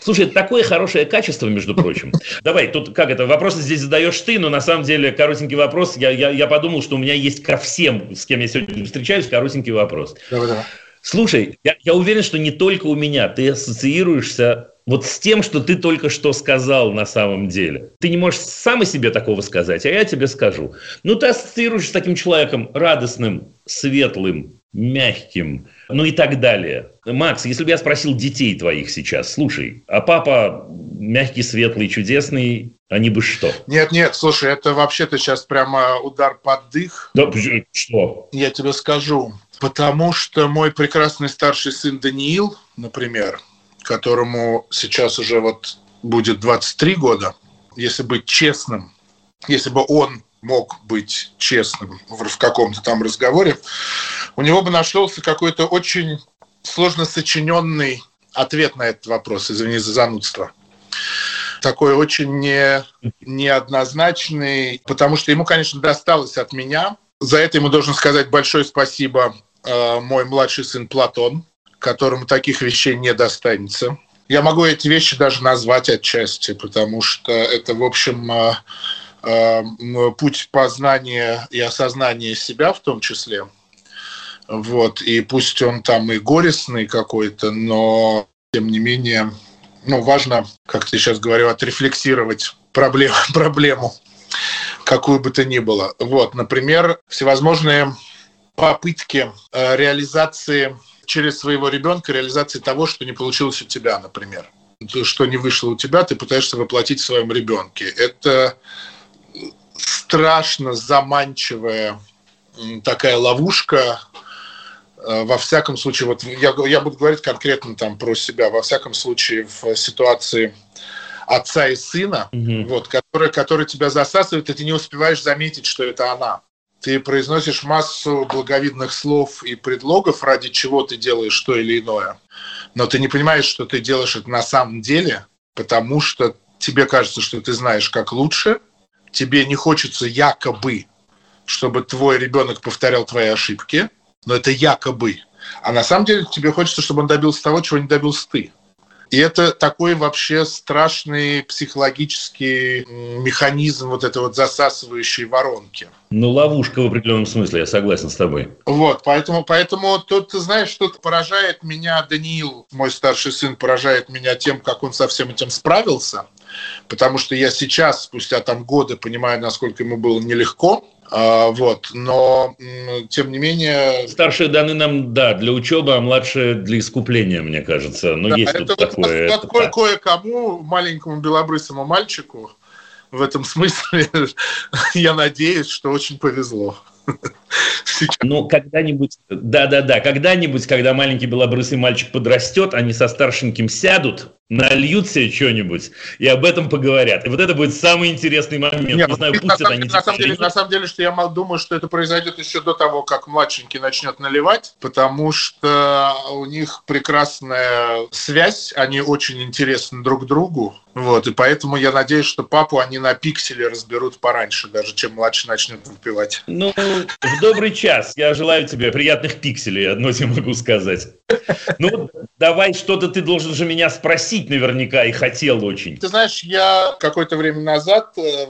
Слушай, это такое хорошее качество, между прочим. <laughs> Давай, тут как это, вопросы здесь задаешь ты, но на самом деле коротенький вопрос. Я, я, я подумал, что у меня есть ко всем, с кем я сегодня встречаюсь, коротенький вопрос. Давай, давай. Слушай, я, я уверен, что не только у меня. Ты ассоциируешься вот с тем, что ты только что сказал на самом деле. Ты не можешь сам о себе такого сказать, а я тебе скажу. Ну, ты ассоциируешься с таким человеком радостным, светлым, мягким, ну и так далее. Макс, если бы я спросил детей твоих сейчас, слушай, а папа мягкий, светлый, чудесный, они бы что? Нет, нет, слушай, это вообще-то сейчас прямо удар под дых. Да, что? Я тебе скажу. Потому что мой прекрасный старший сын Даниил, например, которому сейчас уже вот будет 23 года, если быть честным, если бы он мог быть честным в каком-то там разговоре, у него бы нашелся какой-то очень сложно сочиненный ответ на этот вопрос, извини за занудство. Такой очень не, неоднозначный, потому что ему, конечно, досталось от меня. За это ему должен сказать большое спасибо э, мой младший сын Платон, которому таких вещей не достанется. Я могу эти вещи даже назвать отчасти, потому что это, в общем, э, э, путь познания и осознания себя в том числе. Вот. И пусть он там и горестный какой-то, но тем не менее, ну, важно, как ты сейчас говорил, отрефлексировать проблему, <laughs> проблему какую бы то ни было. Вот, например, всевозможные попытки э, реализации через своего ребенка реализации того, что не получилось у тебя, например. Что не вышло у тебя, ты пытаешься воплотить в своем ребенке. Это страшно заманчивая такая ловушка, э, во всяком случае, вот я, я буду говорить конкретно там про себя, во всяком случае в ситуации отца и сына, угу. вот, который, который тебя засасывает, и ты не успеваешь заметить, что это она ты произносишь массу благовидных слов и предлогов, ради чего ты делаешь то или иное, но ты не понимаешь, что ты делаешь это на самом деле, потому что тебе кажется, что ты знаешь, как лучше, тебе не хочется якобы, чтобы твой ребенок повторял твои ошибки, но это якобы. А на самом деле тебе хочется, чтобы он добился того, чего не добился ты. И это такой вообще страшный психологический механизм вот этой вот засасывающей воронки. Ну, ловушка в определенном смысле, я согласен с тобой. Вот, поэтому, поэтому тут, ты знаешь, что поражает меня Даниил, мой старший сын, поражает меня тем, как он со всем этим справился, потому что я сейчас, спустя там годы, понимаю, насколько ему было нелегко, вот, но тем не менее... Старшие даны нам, да, для учебы, а младшие для искупления, мне кажется. Но да, есть это тут вот такое. Это, да. кое-кому, маленькому белобрысому мальчику, в этом смысле, <laughs> я надеюсь, что очень повезло. Ну, когда-нибудь, да-да-да, когда-нибудь, когда маленький белобрысый мальчик подрастет, они со старшеньким сядут, нальют себе что-нибудь и об этом поговорят. И вот это будет самый интересный момент. Нет, не знаю, это самом, они на, самом деле, на самом деле, что я думаю, что это произойдет еще до того, как младшенький начнет наливать, потому что у них прекрасная связь, они очень интересны друг другу. Вот, и поэтому я надеюсь, что папу они на пикселе разберут пораньше, даже чем младший начнет выпивать. Ну, в добрый час. Я желаю тебе приятных пикселей, одно тебе могу сказать. Ну, давай что-то ты должен же меня спросить наверняка и хотел очень. Ты знаешь, я какое-то время назад э,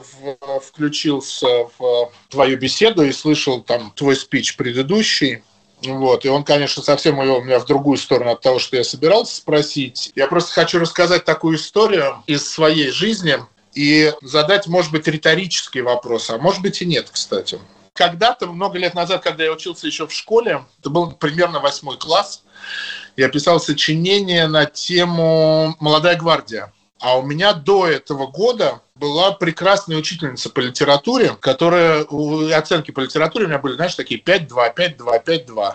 включился в твою беседу и слышал там твой спич предыдущий. Вот, и он, конечно, совсем увел меня в другую сторону от того, что я собирался спросить. Я просто хочу рассказать такую историю из своей жизни и задать, может быть, риторический вопрос, а может быть и нет, кстати. когда-то, много лет назад, когда я учился еще в школе, это был примерно восьмой класс, я писал сочинение на тему «Молодая гвардия». А у меня до этого года была прекрасная учительница по литературе, которая оценки по литературе у меня были, знаешь, такие 5-2, 5-2, 5-2.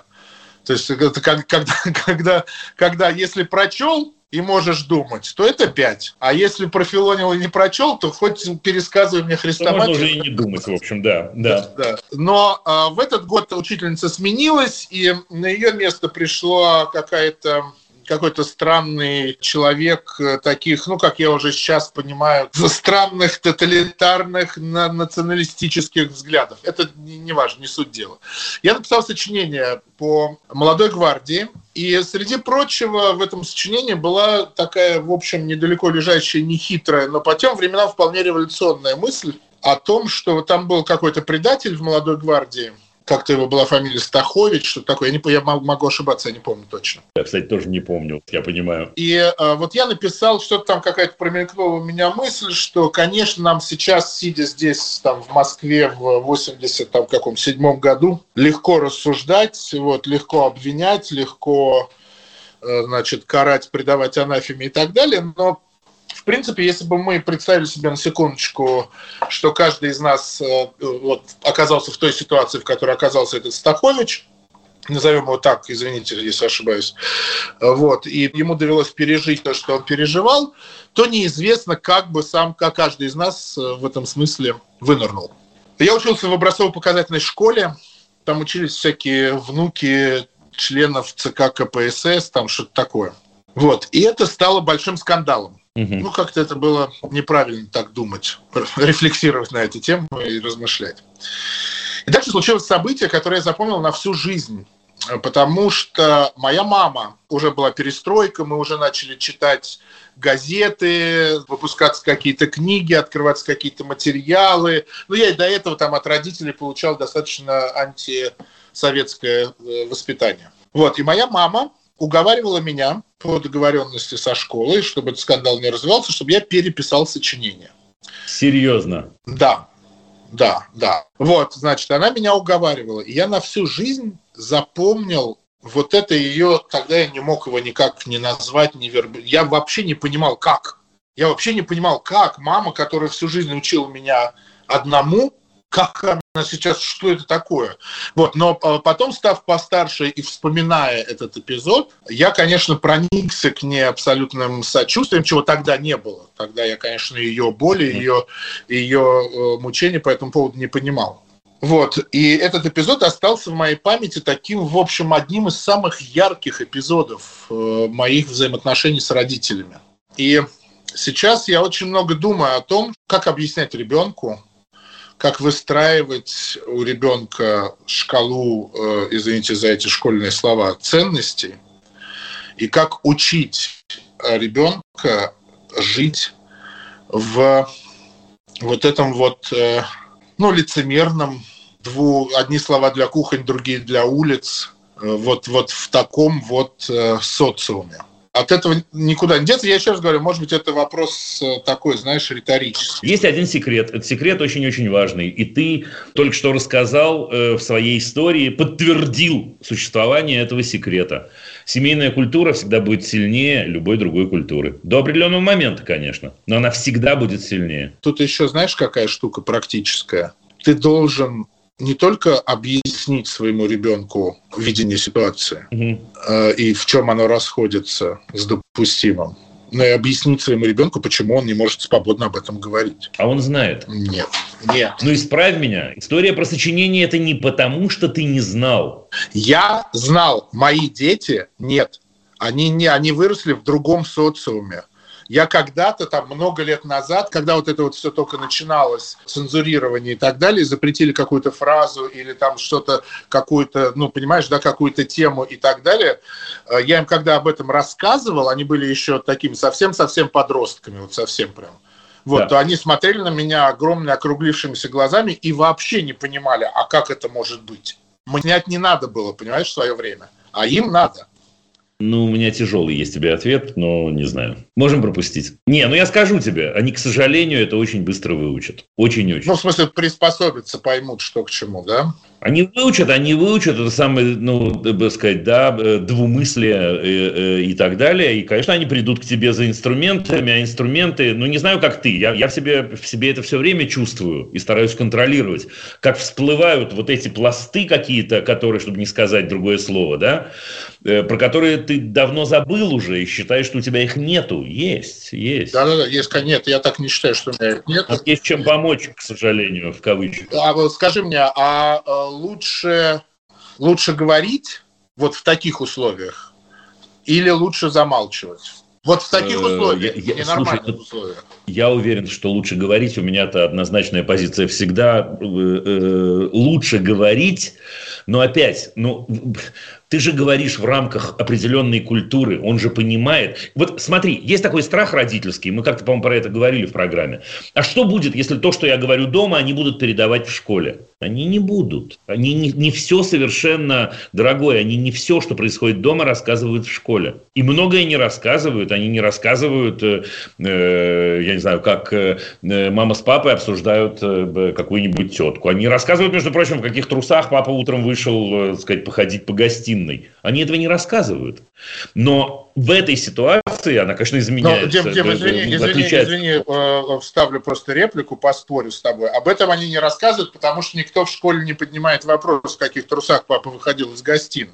То есть это когда, <laughs> когда, когда если прочел, и можешь думать, то это 5. А если профилонил и не прочел, то хоть пересказывай мне Христа. Можно уже и не думать, в общем, да. да. да. Но а, в этот год учительница сменилась, и на ее место пришла какая-то какой-то странный человек э, таких, ну, как я уже сейчас понимаю, <laughs> странных тоталитарных националистических взглядов. Это не важно, не суть дела. Я написал сочинение по «Молодой гвардии», и среди прочего в этом сочинении была такая, в общем, недалеко лежащая, нехитрая, но по тем временам вполне революционная мысль о том, что там был какой-то предатель в «Молодой гвардии», как-то его была фамилия Стахович, что такое. Я, не, я могу ошибаться, я не помню точно. Я, кстати, тоже не помню, я понимаю. И э, вот я написал, что-то там какая-то промелькнула у меня мысль, что, конечно, нам сейчас, сидя здесь, там, в Москве в 80 там, каком седьмом году, легко рассуждать, вот, легко обвинять, легко э, значит, карать, предавать анафеме и так далее, но принципе, если бы мы представили себе на секундочку, что каждый из нас э, вот, оказался в той ситуации, в которой оказался этот Стахович, назовем его так, извините, если ошибаюсь, вот, и ему довелось пережить то, что он переживал, то неизвестно, как бы сам, как каждый из нас э, в этом смысле вынырнул. Я учился в образцово-показательной школе, там учились всякие внуки членов ЦК КПСС, там что-то такое. Вот. И это стало большим скандалом. Угу. Ну, как-то это было неправильно так думать, <laughs> рефлексировать на эту тему и размышлять. И дальше случилось событие, которое я запомнил на всю жизнь. Потому что моя мама, уже была перестройка, мы уже начали читать газеты, выпускаться какие-то книги, открываться какие-то материалы. Ну, я и до этого там от родителей получал достаточно антисоветское э, воспитание. Вот, и моя мама уговаривала меня по договоренности со школой, чтобы этот скандал не развивался, чтобы я переписал сочинение. Серьезно? Да, да, да. Вот, значит, она меня уговаривала. И я на всю жизнь запомнил вот это ее, тогда я не мог его никак не назвать, не верб... Я вообще не понимал, как. Я вообще не понимал, как мама, которая всю жизнь учила меня одному, как она сейчас, что это такое. Вот, но а, потом, став постарше и вспоминая этот эпизод, я, конечно, проникся к ней абсолютным сочувствием, чего тогда не было. Тогда я, конечно, ее боли, ее, ее мучения по этому поводу не понимал. Вот, и этот эпизод остался в моей памяти таким, в общем, одним из самых ярких эпизодов э, моих взаимоотношений с родителями. И сейчас я очень много думаю о том, как объяснять ребенку, как выстраивать у ребенка шкалу, э, извините за эти школьные слова, ценностей, и как учить ребенка жить в вот этом вот, э, ну, лицемерном, дву, одни слова для кухонь, другие для улиц, э, вот, вот в таком вот социуме от этого никуда не деться. Я еще раз говорю, может быть, это вопрос э, такой, знаешь, риторический. Есть один секрет. Этот секрет очень-очень важный. И ты только что рассказал э, в своей истории, подтвердил существование этого секрета. Семейная культура всегда будет сильнее любой другой культуры. До определенного момента, конечно. Но она всегда будет сильнее. Тут еще, знаешь, какая штука практическая? Ты должен не только объяснить своему ребенку видение ситуации э, и в чем оно расходится с допустимым, но и объяснить своему ребенку, почему он не может свободно об этом говорить. А он знает? Нет. Нет. Ну, исправь меня. История про сочинение – это не потому, что ты не знал. Я знал. Мои дети – нет. Они, не, они выросли в другом социуме. Я когда-то, там, много лет назад, когда вот это вот все только начиналось, цензурирование и так далее, запретили какую-то фразу или там что-то, какую-то, ну, понимаешь, да, какую-то тему и так далее, э, я им когда об этом рассказывал, они были еще такими совсем-совсем подростками, вот совсем прям. Вот, да. то они смотрели на меня огромными округлившимися глазами и вообще не понимали, а как это может быть. Мне не надо было, понимаешь, в свое время, а им надо. Ну, у меня тяжелый есть тебе ответ, но не знаю. Можем пропустить. Не, ну я скажу тебе, они, к сожалению, это очень быстро выучат. Очень-очень. Ну, в смысле, приспособиться, поймут, что к чему, да? Они выучат, они выучат это самое, ну, так сказать, да, двумыслие и, э, э, и так далее. И, конечно, они придут к тебе за инструментами, а инструменты, ну, не знаю, как ты, я, я в, себе, в себе это все время чувствую и стараюсь контролировать, как всплывают вот эти пласты какие-то, которые, чтобы не сказать другое слово, да, э, про которые ты давно забыл уже и считаешь, что у тебя их нету. Есть, есть. Да-да-да, есть, нет, я так не считаю, что у меня их нет. А есть чем помочь, к сожалению, в кавычках. А вот скажи мне, а лучше, лучше говорить вот в таких условиях или лучше замалчивать? Вот в таких э, условиях, я, я, ненормальных слушай, условиях. Я уверен, что лучше говорить. У меня-то однозначная позиция всегда. Э, э, лучше говорить, но опять, ну, ты же говоришь в рамках определенной культуры, он же понимает. Вот смотри, есть такой страх родительский, мы как-то, по-моему, про это говорили в программе. А что будет, если то, что я говорю дома, они будут передавать в школе? Они не будут. Они не, не все совершенно дорогое, они не все, что происходит дома, рассказывают в школе. И многое не рассказывают. Они не рассказывают, э, э, я не знаю, как э, мама с папой обсуждают э, какую-нибудь тетку. Они рассказывают, между прочим, в каких трусах папа утром вышел, э, сказать, походить по гостиной. Они этого не рассказывают. Но в этой ситуации она, конечно, изменяется. Но, Дим, Дим, извини, извини, извини, э, вставлю просто реплику, поспорю с тобой. Об этом они не рассказывают, потому что никто в школе не поднимает вопрос, в каких трусах папа выходил из гостиной.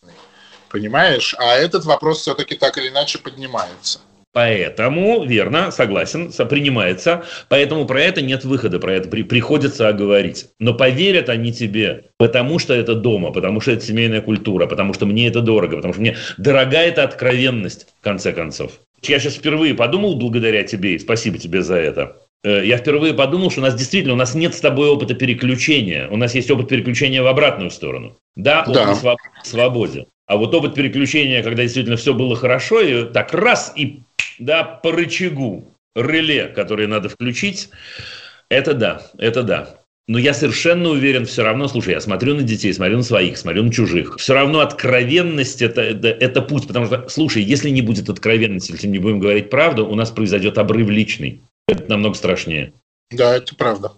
Понимаешь? А этот вопрос все-таки так или иначе поднимается. Поэтому, верно, согласен, принимается. Поэтому про это нет выхода, про это при, приходится оговорить. Но поверят они тебе, потому что это дома, потому что это семейная культура, потому что мне это дорого, потому что мне дорога эта откровенность, в конце концов. Я сейчас впервые подумал благодаря тебе, и спасибо тебе за это. Э, я впервые подумал, что у нас действительно, у нас нет с тобой опыта переключения. У нас есть опыт переключения в обратную сторону. Да, опыт да. свободе. А вот опыт переключения, когда действительно все было хорошо, и так раз, и да, по рычагу реле, который надо включить, это да, это да. Но я совершенно уверен все равно, слушай, я смотрю на детей, смотрю на своих, смотрю на чужих. Все равно откровенность это, это, это путь, потому что, слушай, если не будет откровенности, если не будем говорить правду, у нас произойдет обрыв личный. Это намного страшнее. Да, это правда.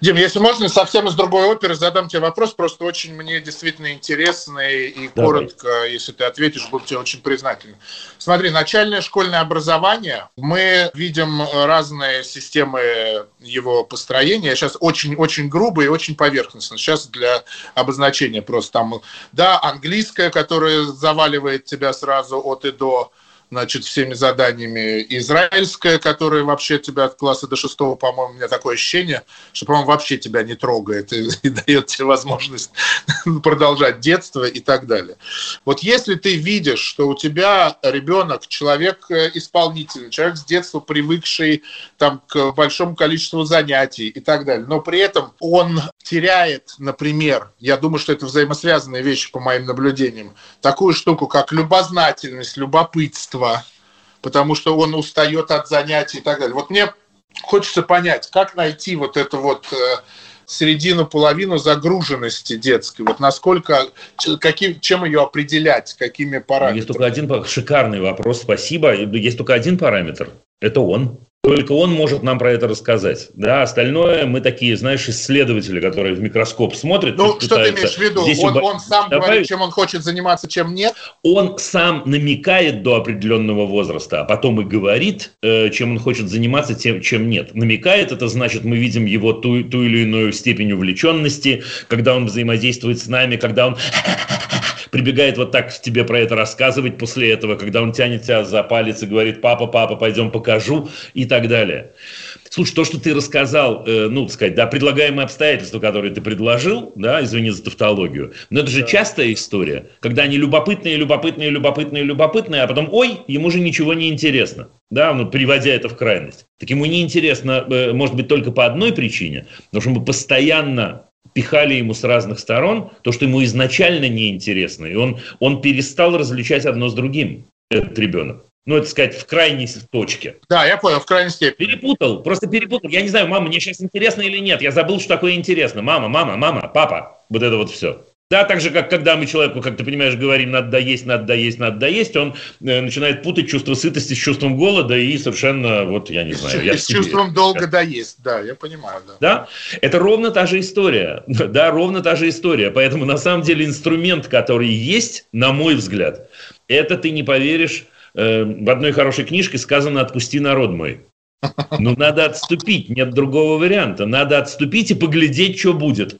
Дим, если можно, совсем из другой оперы задам тебе вопрос, просто очень мне действительно интересный и Давай. коротко, если ты ответишь, буду тебе очень признателен. Смотри, начальное школьное образование, мы видим разные системы его построения, сейчас очень-очень грубо и очень поверхностно, сейчас для обозначения просто там, да, английское, которое заваливает тебя сразу от и до, значит, всеми заданиями. Израильская, которая вообще тебя от класса до шестого, по-моему, у меня такое ощущение, что, по-моему, вообще тебя не трогает и, <laughs> и дает тебе возможность <laughs> продолжать детство и так далее. Вот если ты видишь, что у тебя ребенок, человек э, исполнительный, человек с детства привыкший там, к большому количеству занятий и так далее, но при этом он теряет, например, я думаю, что это взаимосвязанные вещи по моим наблюдениям, такую штуку, как любознательность, любопытство, чувства, потому что он устает от занятий и так далее. Вот мне хочется понять, как найти вот эту вот э, середину, половину загруженности детской? Вот насколько, каким, чем ее определять, какими параметрами? Есть только один шикарный вопрос, спасибо. Есть только один параметр. Это он. Только он может нам про это рассказать. Да, остальное мы такие, знаешь, исследователи, которые в микроскоп смотрят. Ну, что ты имеешь в виду? Здесь он, он сам добавить... говорит, чем он хочет заниматься, чем нет? Он сам намекает до определенного возраста, а потом и говорит, э, чем он хочет заниматься, тем, чем нет. Намекает, это значит, мы видим его ту, ту или иную степень увлеченности, когда он взаимодействует с нами, когда он прибегает вот так тебе про это рассказывать после этого, когда он тянет тебя за палец и говорит, папа, папа, пойдем покажу и так далее. Слушай, то, что ты рассказал, э, ну, так сказать, да, предлагаемые обстоятельства, которые ты предложил, да, извини за тавтологию, но это же да. частая история, когда они любопытные, любопытные, любопытные, любопытные, а потом, ой, ему же ничего не интересно, да, ну, приводя это в крайность. Так ему не интересно, э, может быть, только по одной причине, потому что мы постоянно пихали ему с разных сторон то, что ему изначально неинтересно. И он, он перестал различать одно с другим, этот ребенок. Ну, это сказать, в крайней точке. Да, я понял, в крайней степени. Перепутал, просто перепутал. Я не знаю, мама, мне сейчас интересно или нет. Я забыл, что такое интересно. Мама, мама, мама, папа. Вот это вот все. Да, так же, как когда мы человеку, как ты понимаешь, говорим, надо доесть, надо доесть, надо доесть, он э, начинает путать чувство сытости с чувством голода и совершенно, вот, я не знаю. Я с чувством долго доесть, да, я понимаю. Да. да, это ровно та же история, <laughs> да, ровно та же история. Поэтому, на самом деле, инструмент, который есть, на мой взгляд, это ты не поверишь, э, в одной хорошей книжке сказано «Отпусти народ мой». Ну, надо отступить, нет другого варианта. Надо отступить и поглядеть, что будет.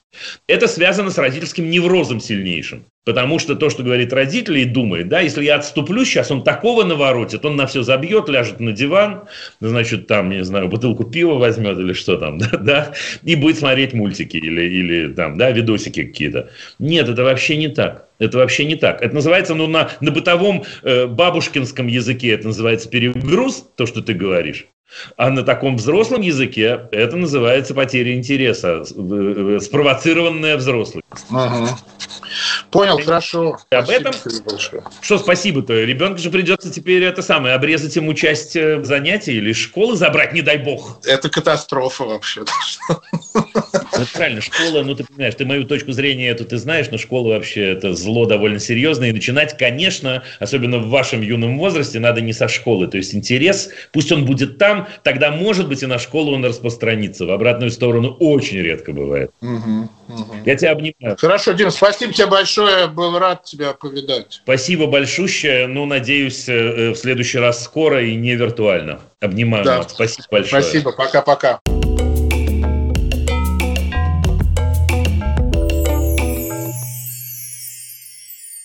Это связано с родительским неврозом сильнейшим. Потому что то, что говорит родитель и думает, да, если я отступлю сейчас, он такого наворотит, он на все забьет, ляжет на диван, значит, там, не знаю, бутылку пива возьмет или что там, <laughs> да, да и будет смотреть мультики или, или там, да, видосики какие-то. Нет, это вообще не так. Это вообще не так. Это называется, ну, на, на бытовом э, бабушкинском языке это называется перегруз, то, что ты говоришь. А на таком взрослом языке это называется потеря интереса, э, э, спровоцированная взрослым. Ага. Понял, хорошо. Об спасибо этом? Что спасибо-то? Ребенку же придется теперь это самое, обрезать ему часть э, занятий или школы забрать, не дай бог. Это катастрофа вообще. <laughs> Ну, правильно, школа, ну ты понимаешь, ты мою точку зрения эту ты знаешь, но школа вообще это зло довольно серьезное. И начинать, конечно, особенно в вашем юном возрасте, надо не со школы. То есть интерес, пусть он будет там, тогда, может быть, и на школу он распространится. В обратную сторону очень редко бывает. Угу, угу. Я тебя обнимаю. Хорошо, Дим, спасибо тебе большое. Был рад тебя повидать. Спасибо большущее. Ну, надеюсь, э, э, в следующий раз скоро и не виртуально. Обнимаю. Да. Спасибо большое. Спасибо. Пока-пока.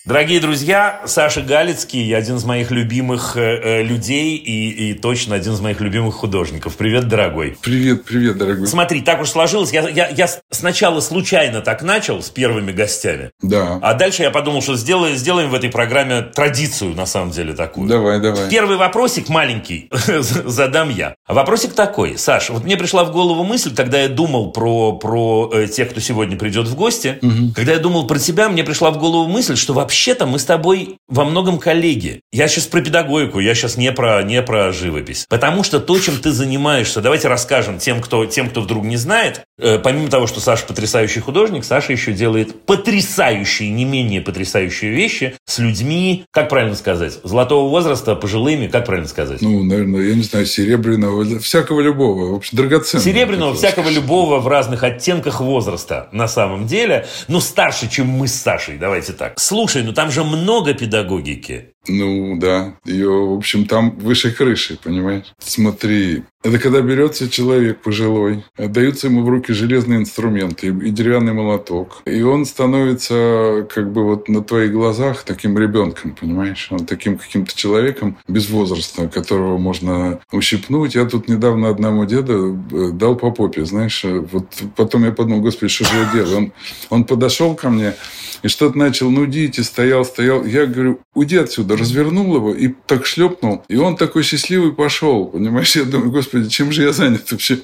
Дорогие друзья, Саша Галицкий, один из моих любимых э, э, людей и, и точно один из моих любимых художников. Привет, дорогой. Привет, привет, дорогой. Смотри, так уж сложилось. Я, я, я сначала случайно так начал с первыми гостями. Да. А дальше я подумал, что сделаем, сделаем в этой программе традицию, на самом деле, такую. Давай, давай. Первый вопросик маленький <laughs> задам я. Вопросик такой. Саш, вот мне пришла в голову мысль, когда я думал про, про э, тех, кто сегодня придет в гости. Угу. Когда я думал про тебя, мне пришла в голову мысль, что вообще вообще-то мы с тобой во многом коллеги. Я сейчас про педагогику, я сейчас не про, не про живопись. Потому что то, чем ты занимаешься, давайте расскажем тем, кто, тем, кто вдруг не знает. Э, помимо того, что Саша потрясающий художник, Саша еще делает потрясающие, не менее потрясающие вещи с людьми, как правильно сказать, золотого возраста, пожилыми, как правильно сказать? Ну, наверное, я не знаю, серебряного, всякого любого, в общем, драгоценного. Серебряного, всякого любого в разных оттенках возраста, на самом деле. Ну, старше, чем мы с Сашей, давайте так. Слушай, ну там же много педагогики. Ну, да. Ее, в общем, там выше крыши, понимаешь? Смотри, это когда берется человек пожилой, отдаются ему в руки железные инструменты и деревянный молоток. И он становится как бы вот на твоих глазах таким ребенком, понимаешь? Он таким каким-то человеком без возраста, которого можно ущипнуть. Я тут недавно одному деду э, дал по попе, знаешь. Вот потом я подумал, господи, что же я делаю? Он, он подошел ко мне и что-то начал нудить и стоял, стоял. Я говорю, уйди отсюда, развернул его и так шлепнул. И он такой счастливый пошел, понимаешь? Я думаю, господи, чем же я занят вообще?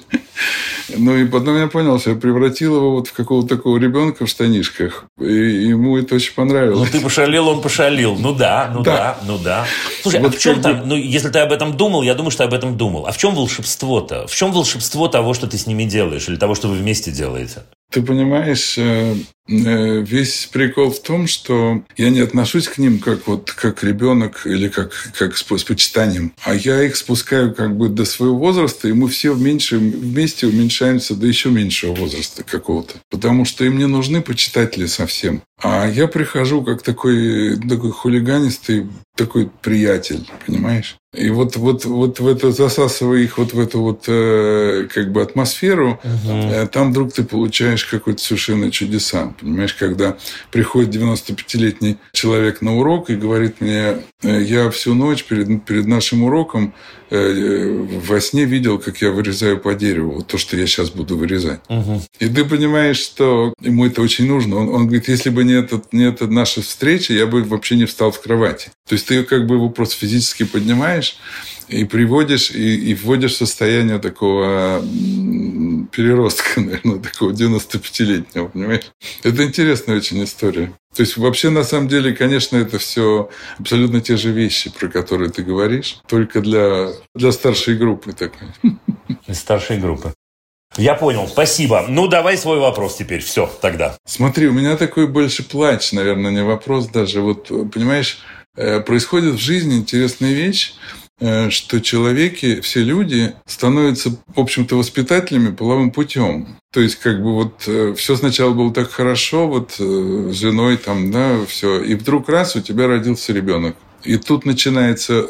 Ну и потом я понял, что я превратил его вот в какого-то такого ребенка в штанишках. И ему это очень понравилось. Ну ты пошалил, он пошалил. Ну да, ну да, да ну да. Слушай, а вот а в чем там, ну если ты об этом думал, я думаю, что об этом думал. А в чем волшебство-то? В чем волшебство того, что ты с ними делаешь или того, что вы вместе делаете? Ты понимаешь, э, весь прикол в том, что я не отношусь к ним как вот как ребенок или как, как с, с почитанием, а я их спускаю как бы до своего возраста, и мы все вместе, вместе уменьшаемся до еще меньшего возраста какого-то. Потому что им не нужны почитатели совсем. А я прихожу как такой, такой хулиганистый, такой приятель, понимаешь? И вот, вот, вот в это, засасывая их вот в эту вот э, как бы атмосферу, угу. э, там вдруг ты получаешь какой-то совершенно чудеса. Понимаешь, когда приходит 95-летний человек на урок и говорит мне, э, я всю ночь перед, перед нашим уроком э, э, во сне видел, как я вырезаю по дереву, вот то, что я сейчас буду вырезать. Угу. И ты понимаешь, что ему это очень нужно. Он, он говорит, если бы не, этот, не эта наша встреча, я бы вообще не встал в кровати. То есть ты как бы его просто физически поднимаешь и приводишь, и, и вводишь в состояние такого переростка, <laughs> наверное, такого 95-летнего, понимаешь? Это интересная очень история. То есть вообще, на самом деле, конечно, это все абсолютно те же вещи, про которые ты говоришь, только для, для старшей группы такой. <laughs> Для старшей группы. Я понял, спасибо. Ну, давай свой вопрос теперь. Все, тогда. Смотри, у меня такой больше плач, наверное, не вопрос даже. Вот, понимаешь, э, происходит в жизни интересная вещь, э, что человеки, все люди становятся, в общем-то, воспитателями половым путем. То есть, как бы вот э, все сначала было так хорошо, вот с женой там, да, все, и вдруг раз у тебя родился ребенок. И тут начинается,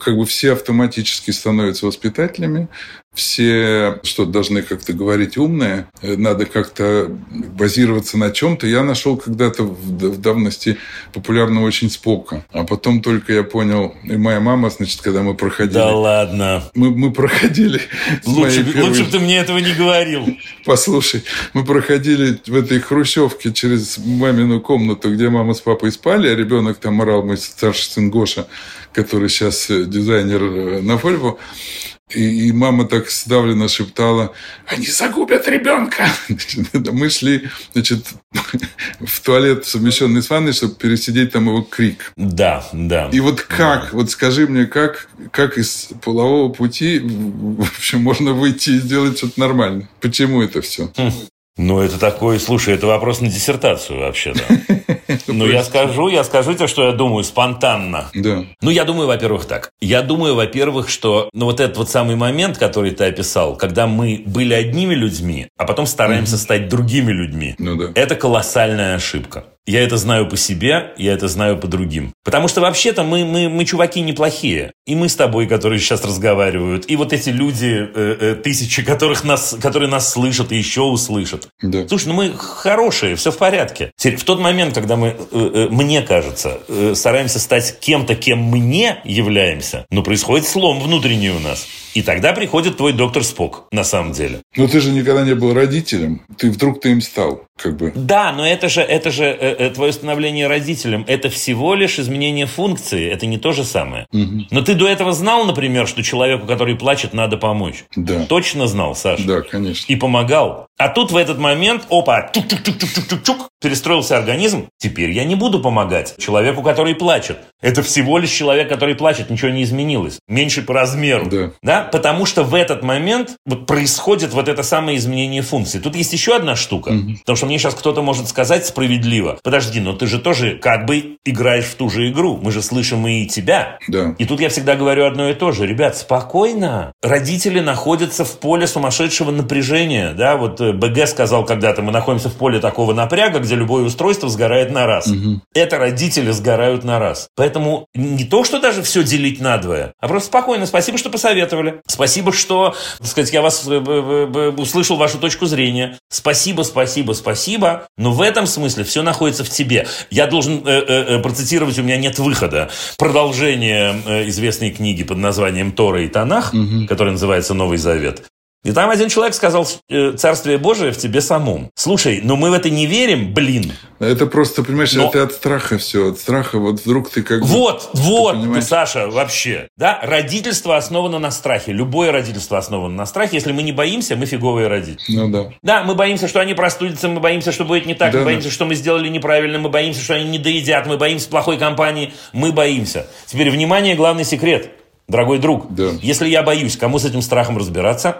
как бы все автоматически становятся воспитателями, все что должны как-то говорить умное, надо как-то базироваться на чем-то. Я нашел когда-то в давности популярного очень Спока. А потом только я понял, и моя мама, значит, когда мы проходили... Да ладно. Мы, мы проходили... <laughs> Лучше, первой... лучше бы ты мне этого не говорил. <laughs> Послушай, мы проходили в этой хрущевке через мамину комнату, где мама с папой спали, а ребенок там орал, мой старший сын Гоша, который сейчас э, дизайнер э, на Volvo. И, и мама так сдавленно шептала, они загубят ребенка. <laughs> Мы шли значит, в туалет, совмещенный с ванной, чтобы пересидеть там его крик. Да, да. И вот как, да. вот скажи мне, как, как из полового пути в общем, можно выйти и сделать что-то нормальное? Почему это все? Ну, это такой, слушай, это вопрос на диссертацию вообще-то. <laughs> Ну, я скажу, я скажу тебе, что я думаю спонтанно. Да. Ну, я думаю, во-первых, так. Я думаю, во-первых, что ну, вот этот вот самый момент, который ты описал, когда мы были одними людьми, а потом стараемся стать другими людьми, ну, да. это колоссальная ошибка. Я это знаю по себе, я это знаю по другим. Потому что вообще-то мы, мы, мы чуваки неплохие. И мы с тобой, которые сейчас разговаривают, и вот эти люди, э, э, тысячи, которых нас, которые нас слышат и еще услышат. Да. Слушай, ну мы хорошие, все в порядке. В тот момент, когда мы, э, э, мне кажется, э, стараемся стать кем-то, кем мы не являемся, но происходит слом внутренний у нас. И тогда приходит твой доктор Спок, на самом деле. Но ты же никогда не был родителем. Ты вдруг ты им стал, как бы. Да, но это же, это же э, э, твое становление родителем. Это всего лишь изменение функции. Это не то же самое. Угу. Но ты до этого знал, например, что человеку, который плачет, надо помочь. Да. Точно знал, Саша. Да, конечно. И помогал. А тут в этот момент, опа, чук-чук-чук-чук-чук, перестроился организм. Теперь я не буду помогать человеку, который плачет. Это всего лишь человек, который плачет, ничего не изменилось. Меньше по размеру. Да. да? Потому что в этот момент вот происходит вот это самое изменение функции. Тут есть еще одна штука. Угу. Потому что мне сейчас кто-то может сказать справедливо. Подожди, но ты же тоже как бы играешь в ту же игру. Мы же слышим и тебя. Да. И тут я всегда говорю одно и то же. Ребят, спокойно. Родители находятся в поле сумасшедшего напряжения. Да, вот э, БГ сказал когда-то, мы находимся в поле такого напряга, где любое устройство сгорает на раз. Угу. Это родители сгорают на раз. Поэтому не то, что даже все делить надвое, а просто спокойно. Спасибо, что посоветовали. Спасибо, что, так сказать, я вас э, услышал вашу точку зрения. Спасибо, спасибо, спасибо. Но в этом смысле все находится в тебе. Я должен э, э, э процитировать, у меня нет выхода. Продолжение э, известной книги под названием Тора и Танах, угу. которая называется Новый Завет. И там один человек сказал, э, царствие Божие в тебе самом. Слушай, но мы в это не верим, блин. Это просто, понимаешь, но... это от страха все. От страха вот вдруг ты как Вот, ты вот, понимаешь... Саша, вообще. Да, родительство основано на страхе. Любое родительство основано на страхе. Если мы не боимся, мы фиговые родители. Ну да. Да, мы боимся, что они простудятся, мы боимся, что будет не так, да, мы боимся, да. что мы сделали неправильно, мы боимся, что они не доедят, мы боимся плохой компании, мы боимся. Теперь, внимание, главный секрет. Дорогой друг, да. если я боюсь, кому с этим страхом разбираться?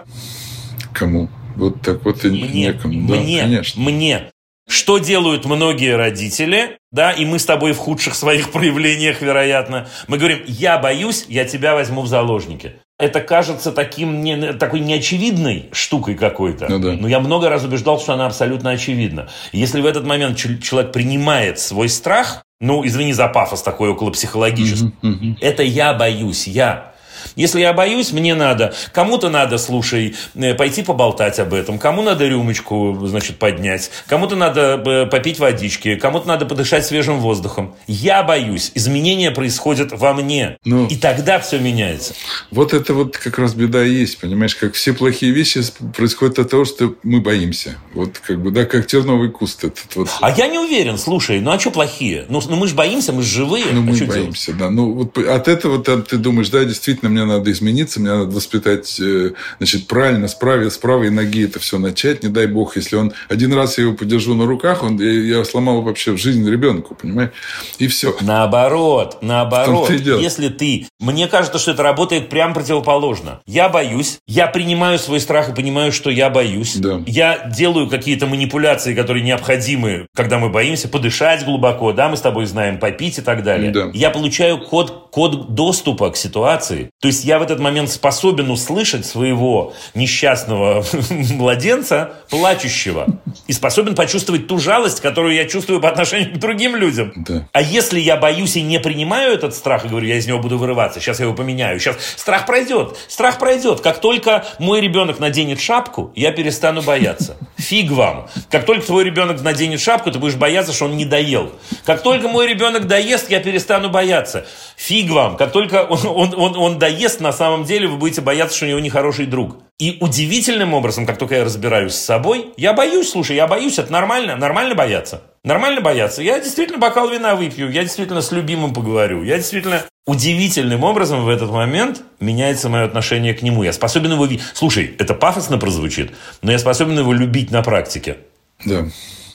Кому? Вот так вот и мне, некому. Да, мне, конечно. мне. Что делают многие родители, да, и мы с тобой в худших своих <laughs> проявлениях, вероятно. Мы говорим, я боюсь, я тебя возьму в заложники. Это кажется таким, не, такой неочевидной штукой какой-то. Ну, да. Но я много раз убеждал, что она абсолютно очевидна. Если в этот момент человек принимает свой страх, ну, извини за пафос такой около психологический. Угу. Это я боюсь, я. Если я боюсь, мне надо, кому-то надо, слушай, э, пойти поболтать об этом, кому надо рюмочку, значит, поднять, кому-то надо э, попить водички, кому-то надо подышать свежим воздухом. Я боюсь, изменения происходят во мне. Ну, и тогда все меняется. Вот это вот как раз беда и есть, понимаешь, как все плохие вещи происходят от того, что мы боимся. Вот как бы, да, как терновый куст этот вот. А я не уверен, слушай, ну а что плохие? Ну, ну мы же боимся, мы же живые. Ну, а мы боимся, делать? да. Ну, вот от этого ты думаешь, да, действительно, мне мне надо измениться, мне надо воспитать, э, значит, правильно, с правой, с правой ноги это все начать. Не дай бог, если он один раз я его подержу на руках, он, я, я сломал вообще жизнь ребенку, понимаешь? И все. Наоборот, наоборот. Если ты... Мне кажется, что это работает прям противоположно. Я боюсь, я принимаю свой страх и понимаю, что я боюсь. Да. Я делаю какие-то манипуляции, которые необходимы, когда мы боимся, подышать глубоко, да, мы с тобой знаем, попить и так далее. Да. Я получаю код, код доступа к ситуации. То есть я в этот момент способен услышать своего несчастного <laughs> младенца, плачущего, и способен почувствовать ту жалость, которую я чувствую по отношению к другим людям. Да. А если я боюсь и не принимаю этот страх, и говорю, я из него буду вырываться, сейчас я его поменяю, сейчас страх пройдет, страх пройдет. Как только мой ребенок наденет шапку, я перестану бояться. Фиг вам. Как только твой ребенок наденет шапку, ты будешь бояться, что он не доел. Как только мой ребенок доест, я перестану бояться. Фиг вам. Как только он, он, он, он доест, на самом деле вы будете бояться, что у него нехороший друг. И удивительным образом, как только я разбираюсь с собой, я боюсь, слушай, я боюсь, это нормально, нормально бояться. Нормально бояться. Я действительно бокал вина выпью, я действительно с любимым поговорю, я действительно удивительным образом в этот момент меняется мое отношение к нему. Я способен его... Слушай, это пафосно прозвучит, но я способен его любить на практике. Да.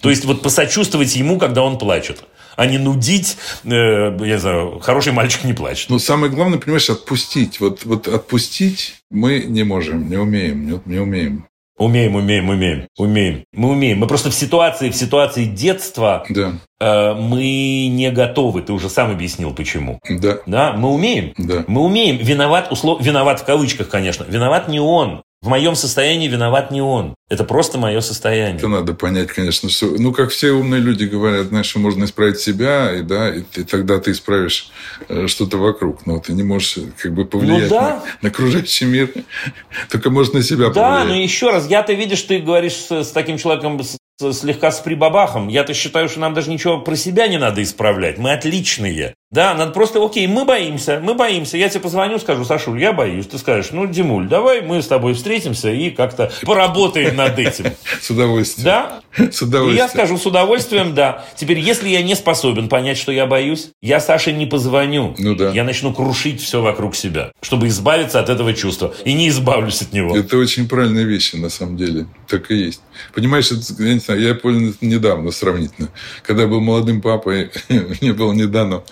То есть вот посочувствовать ему, когда он плачет а не нудить, э, я не знаю, хороший мальчик не плачет. Но самое главное, понимаешь, отпустить. Вот, вот отпустить мы не можем, не умеем, не, не умеем. Умеем, умеем, умеем, умеем. Мы умеем. Мы просто в ситуации, в ситуации детства Да. э, мы не готовы. Ты уже сам объяснил, почему. Да. Да, мы умеем. Да. Мы умеем. Виноват, услов... виноват в кавычках, конечно. Виноват не он. В моем состоянии виноват не он. Это просто мое состояние. Это надо понять, конечно, что... Ну, как все умные люди говорят, знаешь, что можно исправить себя, и, да, и, и тогда ты исправишь э, что-то вокруг. Но ты не можешь как бы повлиять Ну да. на, на окружающий мир. <laughs> Только можно на себя Да, повлиять. но еще раз, я-то видишь, ты говоришь с, с таким человеком с- с- слегка с прибабахом. Я-то считаю, что нам даже ничего про себя не надо исправлять. Мы отличные. Да, надо просто, окей, мы боимся, мы боимся. Я тебе позвоню, скажу, Сашуль, я боюсь. Ты скажешь, ну, Димуль, давай мы с тобой встретимся и как-то поработаем над этим. С удовольствием. Да? С И удовольствием. я скажу с удовольствием, да. Теперь, если я не способен понять, что я боюсь, я Саше не позвоню. Ну да. Я начну крушить все вокруг себя, чтобы избавиться от этого чувства. И не избавлюсь от него. Это очень правильные вещи, на самом деле. Так и есть. Понимаешь, это, я не знаю, я понял недавно сравнительно. Когда я был молодым папой, <laughs> мне было не дано.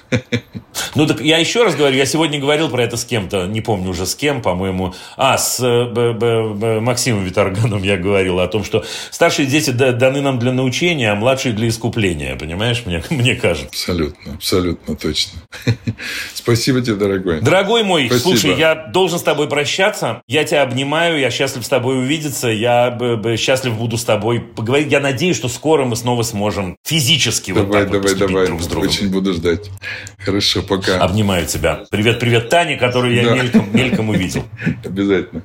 Ну так я еще раз говорю, я сегодня говорил про это с кем-то, не помню уже с кем, по-моему. А, с э, Б- Б- Б- Максимом Виторганом я говорил о том, что старшие дети да- даны нам для научения, а младшие для искупления. Понимаешь, мне, <laughs> мне кажется. Абсолютно, абсолютно точно. <laughs> Спасибо тебе, дорогой. Дорогой мой, Спасибо. слушай, я должен с тобой прощаться. Я тебя обнимаю, я счастлив с тобой увидеться, я счастлив буду с тобой поговорить. Я надеюсь, что скоро мы снова сможем физически вот Давай, так вот давай, поступить давай. друг с другом. Очень буду ждать. Хорошо, пока. Обнимаю тебя. Привет, привет, Таня, которую я Да. мельком, мельком увидел. <laughs> Обязательно.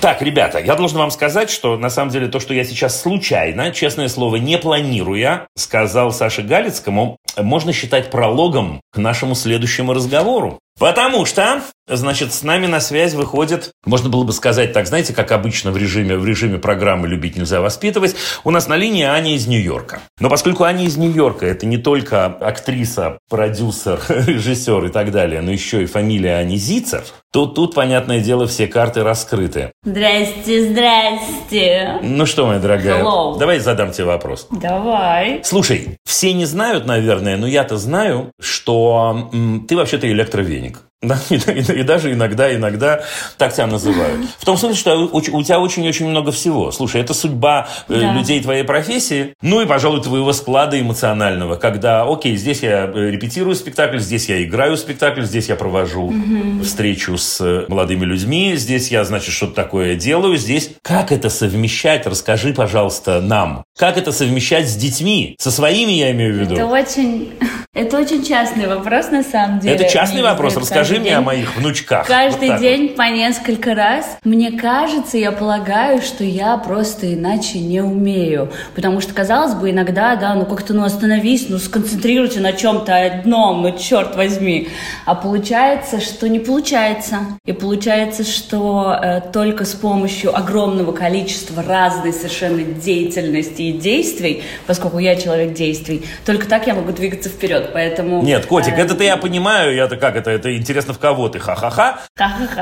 Так, ребята, я должен вам сказать, что на самом деле то, что я сейчас случайно, честное слово, не планируя, сказал Саше Галицкому, можно считать прологом к нашему следующему разговору. Потому что, значит, с нами на связь выходит, можно было бы сказать так, знаете, как обычно в режиме, в режиме программы «Любить нельзя воспитывать», у нас на линии Аня из Нью-Йорка. Но поскольку Аня из Нью-Йорка – это не только актриса, продюсер, <laughs> режиссер и так далее, но еще и фамилия Ани Зицев, то тут, понятное дело, все карты раскрыты. Здрасте, здрасте. Ну что, моя дорогая, Hello. давай задам тебе вопрос. Давай. Слушай, все не знают, наверное, но я-то знаю, что м, ты вообще-то электровеник. <laughs> Да, и, и- и даже иногда, иногда так тебя называют. В том смысле, что у, у тебя очень-очень много всего. Слушай, это судьба э, Да. людей твоей профессии, ну и, пожалуй, твоего склада эмоционального, когда, окей, здесь я э, репетирую спектакль, здесь я играю спектакль, здесь я провожу встречу с э, молодыми людьми, здесь я, значит, что-то такое делаю, здесь... Как это совмещать? Расскажи, пожалуйста, нам. Как это совмещать с детьми? Со своими, я имею в виду. Это очень, <laughs> Это очень частный вопрос, на самом деле. Это частный вопрос. задают Расскажи мне о моих внучках. Каждый Вот день по несколько раз. Мне кажется, я полагаю, что я просто иначе не умею. Потому что, казалось бы, иногда, да, ну как-то, ну остановись, ну сконцентрируйте на чем-то одном, ну черт возьми. А получается, что не получается. И получается, что э, только с помощью огромного количества разной совершенно деятельности и действий, поскольку я человек действий, только так я могу двигаться вперед. Поэтому... Нет, котик, э, это-то я понимаю, я-то как это, это интересно в кого ты, ха-ха-ха.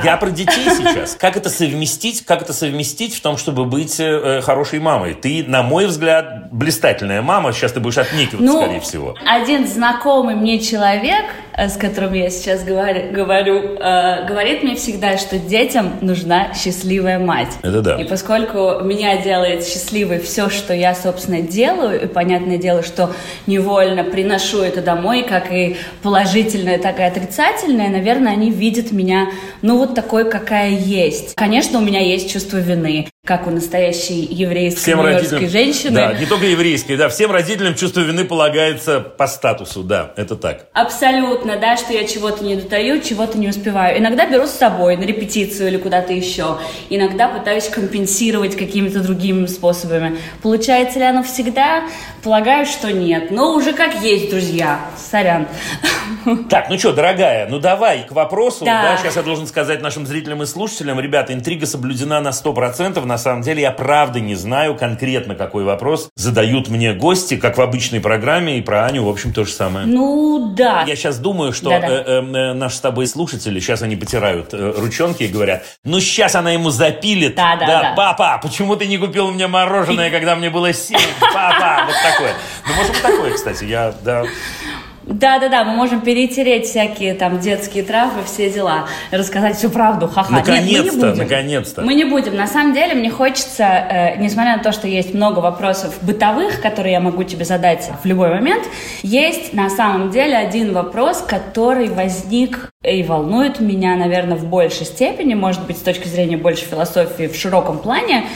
Я про детей сейчас. Как это совместить, как это совместить в том, чтобы быть э, хорошей мамой? Ты, на мой взгляд, блистательная мама, сейчас ты будешь отнекиваться, Ну, скорее всего. Один знакомый мне человек, э, с которым я сейчас говорю, говорю э, говорит мне всегда, что детям нужна счастливая мать. Это да. И поскольку меня делает счастливой все, что я, собственно, делаю, и понятное дело, что невольно приношу это домой, как и положительное, так и отрицательное, наверное, они видят меня, ну, вот такой, какая есть. Конечно, у меня есть чувство вины, как у настоящей еврейской Всем родителям, женщины. да, не только еврейские, да, всем родителям чувство вины полагается по статусу, да, это так. Абсолютно, да, что я чего-то не дотаю, чего-то не успеваю. Иногда беру с собой на репетицию или куда-то еще. Иногда пытаюсь компенсировать какими-то другими способами. Получается ли оно всегда? Полагаю, что нет. Но уже как есть, друзья. Сорян. <laughs> Так, ну что, дорогая, ну давай к вопросу. Да. Да. сейчас я должен сказать нашим зрителям и слушателям. Ребята, интрига соблюдена на 100%. На самом деле я правда не знаю конкретно, какой вопрос задают мне гости, как в обычной программе. И про Аню, в общем, то же самое. Ну, да. Я сейчас думаю, что э, э, э, наши с тобой слушатели, сейчас они потирают э, ручонки и говорят, ну сейчас она ему запилит. Да-да-да. папа, почему ты не купил мне мороженое, когда мне было 7? Папа, вот такое. Ну, может быть, такое, кстати. Я, да, Да-да-да, мы можем перетереть всякие там детские травмы, все дела, рассказать всю правду, ха-ха. Наконец-то, наконец-то. Мы не будем. На самом деле, мне хочется, э, несмотря на то, что есть много вопросов бытовых, которые я могу тебе задать в любой момент, есть на самом деле один вопрос, который возник и волнует меня, наверное, в большей степени, может быть, с точки зрения больше философии в широком плане,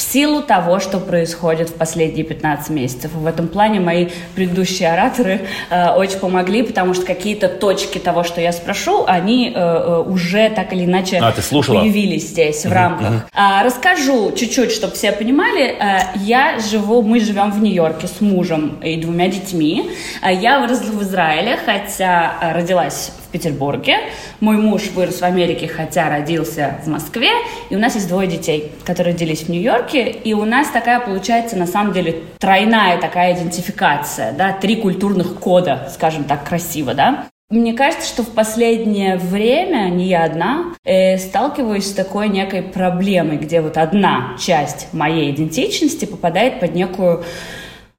в силу того, что происходит в последние 15 месяцев. И в этом плане мои предыдущие ораторы э, очень помогли, потому что какие-то точки того, что я спрошу, они э, э, уже так или иначе А, ты слушала? появились здесь в рамках. А, расскажу чуть-чуть, чтобы все понимали. А, я живу, мы живем в Нью-Йорке с мужем и двумя детьми. А, я выросла в Израиле, хотя родилась Петербурге. Мой муж вырос в Америке, хотя родился в Москве. И у нас есть двое детей, которые родились в Нью-Йорке. И у нас такая получается, на самом деле, тройная такая идентификация, да, три культурных кода, скажем так, красиво, да. Мне кажется, что в последнее время, не я одна, э, сталкиваюсь с такой некой проблемой, где вот одна часть моей идентичности попадает под некую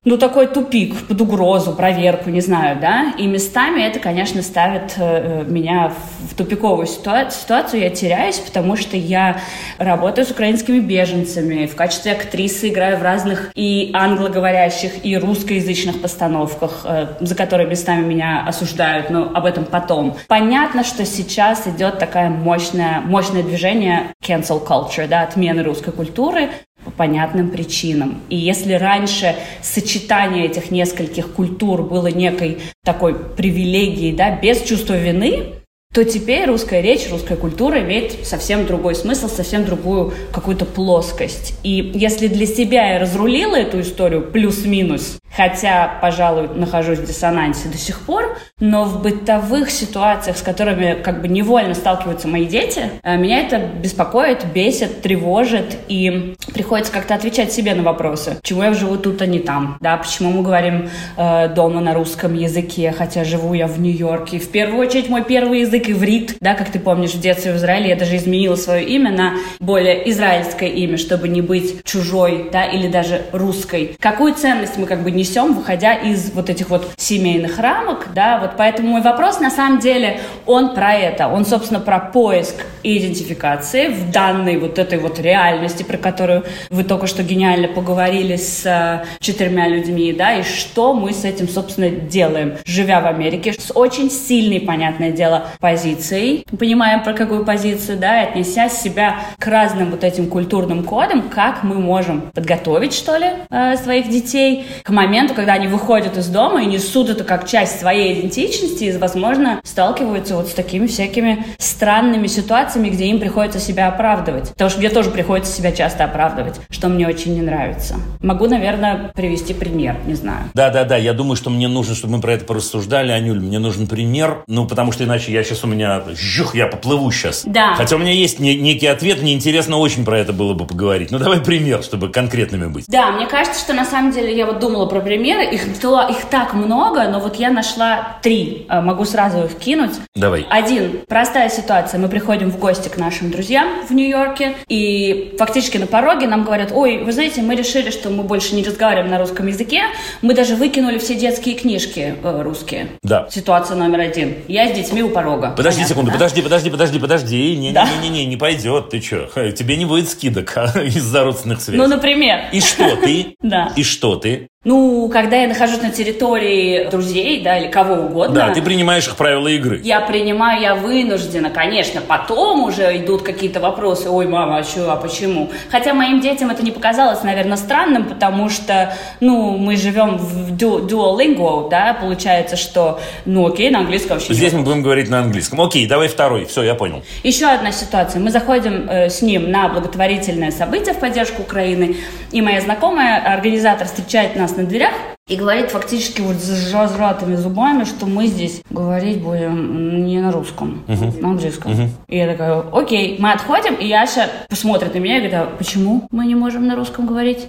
ну, такой тупик, под угрозу, проверку, не знаю, да, и местами это, конечно, ставит э, меня в, в тупиковую ситуацию, ситуацию, я теряюсь, потому что я работаю с украинскими беженцами, в качестве актрисы играю в разных и англоговорящих, и русскоязычных постановках, э, за которые местами меня осуждают, но об этом потом. Понятно, что сейчас идет такое мощное, мощное движение cancel culture, да, отмены русской культуры, по понятным причинам. И если раньше сочетание этих нескольких культур было некой такой привилегией, да, без чувства вины, то теперь русская речь, русская культура имеет совсем другой смысл, совсем другую какую-то плоскость. И если для себя я разрулила эту историю плюс-минус, хотя, пожалуй, нахожусь в диссонансе до сих пор, но в бытовых ситуациях, с которыми как бы невольно сталкиваются мои дети, э, меня это беспокоит, бесит, тревожит, и приходится как-то отвечать себе на вопросы. Почему я живу тут, а не там? Да, почему мы говорим э, дома на русском языке, хотя живу я в Нью-Йорке? В первую очередь мой первый язык иврит, да, как ты помнишь, в детстве в Израиле я даже изменила свое имя на более израильское имя, чтобы не быть чужой, да, или даже русской. Какую ценность мы как бы несем, выходя из вот этих вот семейных рамок, да, вот поэтому мой вопрос на самом деле, он про это, он, собственно, про поиск идентификации в данной вот этой вот реальности, про которую вы только что гениально поговорили с э, четырьмя людьми, да, и что мы с этим, собственно, делаем, живя в Америке, с очень сильной, понятное дело, позицией, понимаем, про какую позицию, да, и отнеся себя к разным вот этим культурным кодам, как мы можем подготовить, что ли, э, своих детей к моменту, моменту, когда они выходят из дома и несут это как часть своей идентичности, и, возможно, сталкиваются вот с такими всякими странными ситуациями, где им приходится себя оправдывать. Потому что мне тоже приходится себя часто оправдывать, что мне очень не нравится. Могу, наверное, привести пример, не знаю. Да-да-да, я думаю, что мне нужно, чтобы мы про это порассуждали, Анюль, мне нужен пример, ну, потому что иначе я сейчас у меня, жух, я поплыву сейчас. Да. Хотя у меня есть не- некий ответ, мне интересно очень про это было бы поговорить. Ну, давай пример, чтобы конкретными быть. Да, мне кажется, что на самом деле я вот думала про примеры, их, то- их так много, но вот я нашла три, Э, могу сразу их кинуть. Давай. Один, простая ситуация, мы приходим в гости к нашим друзьям в Нью-Йорке, и фактически на пороге нам говорят, ой, вы знаете, мы решили, что мы больше не разговариваем на русском языке, мы даже выкинули все детские книжки э, русские. Да. Ситуация номер один. Я с детьми у порога. Подожди Понятно, секунду, да? подожди, подожди, подожди, подожди. Не, Да. не, не, не, не пойдет. Ты что? Тебе не будет скидок <laughs> а, из-за родственных связей. Ну, например. И что ты? <laughs> Да. И что ты? Ну, когда я нахожусь на территории друзей, да, или кого угодно. Да, ты принимаешь их правила игры. Я принимаю, я вынуждена, конечно. Потом уже идут какие-то вопросы. Ой, мама, а что, а почему? Хотя моим детям это не показалось, наверное, странным, потому что, ну, мы живем в ду- duolingo, да, получается, что, ну, окей, на английском вообще Здесь не мы будем говорить на английском. Окей, давай второй. Все, я понял. еще одна ситуация. Мы заходим э, с ним на благотворительное событие в поддержку Украины, и моя знакомая, организатор, встречает нас на дверях и говорит фактически вот с разжатыми зубами, что мы здесь говорить будем не на русском, на английском. И я такая, окей, мы отходим, и Яша посмотрит на меня и говорит, а почему мы не можем на русском говорить?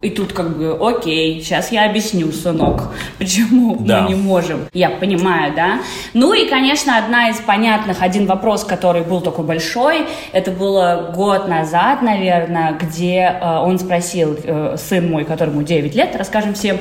И тут как бы, окей, сейчас я объясню, сынок, <laughs> почему Да. мы не можем. Я понимаю, да? Ну и, конечно, одна из понятных, один вопрос, который был такой большой, это было год назад, наверное, где э, он спросил, э, сын мой, которому 9 лет, расскажем всем,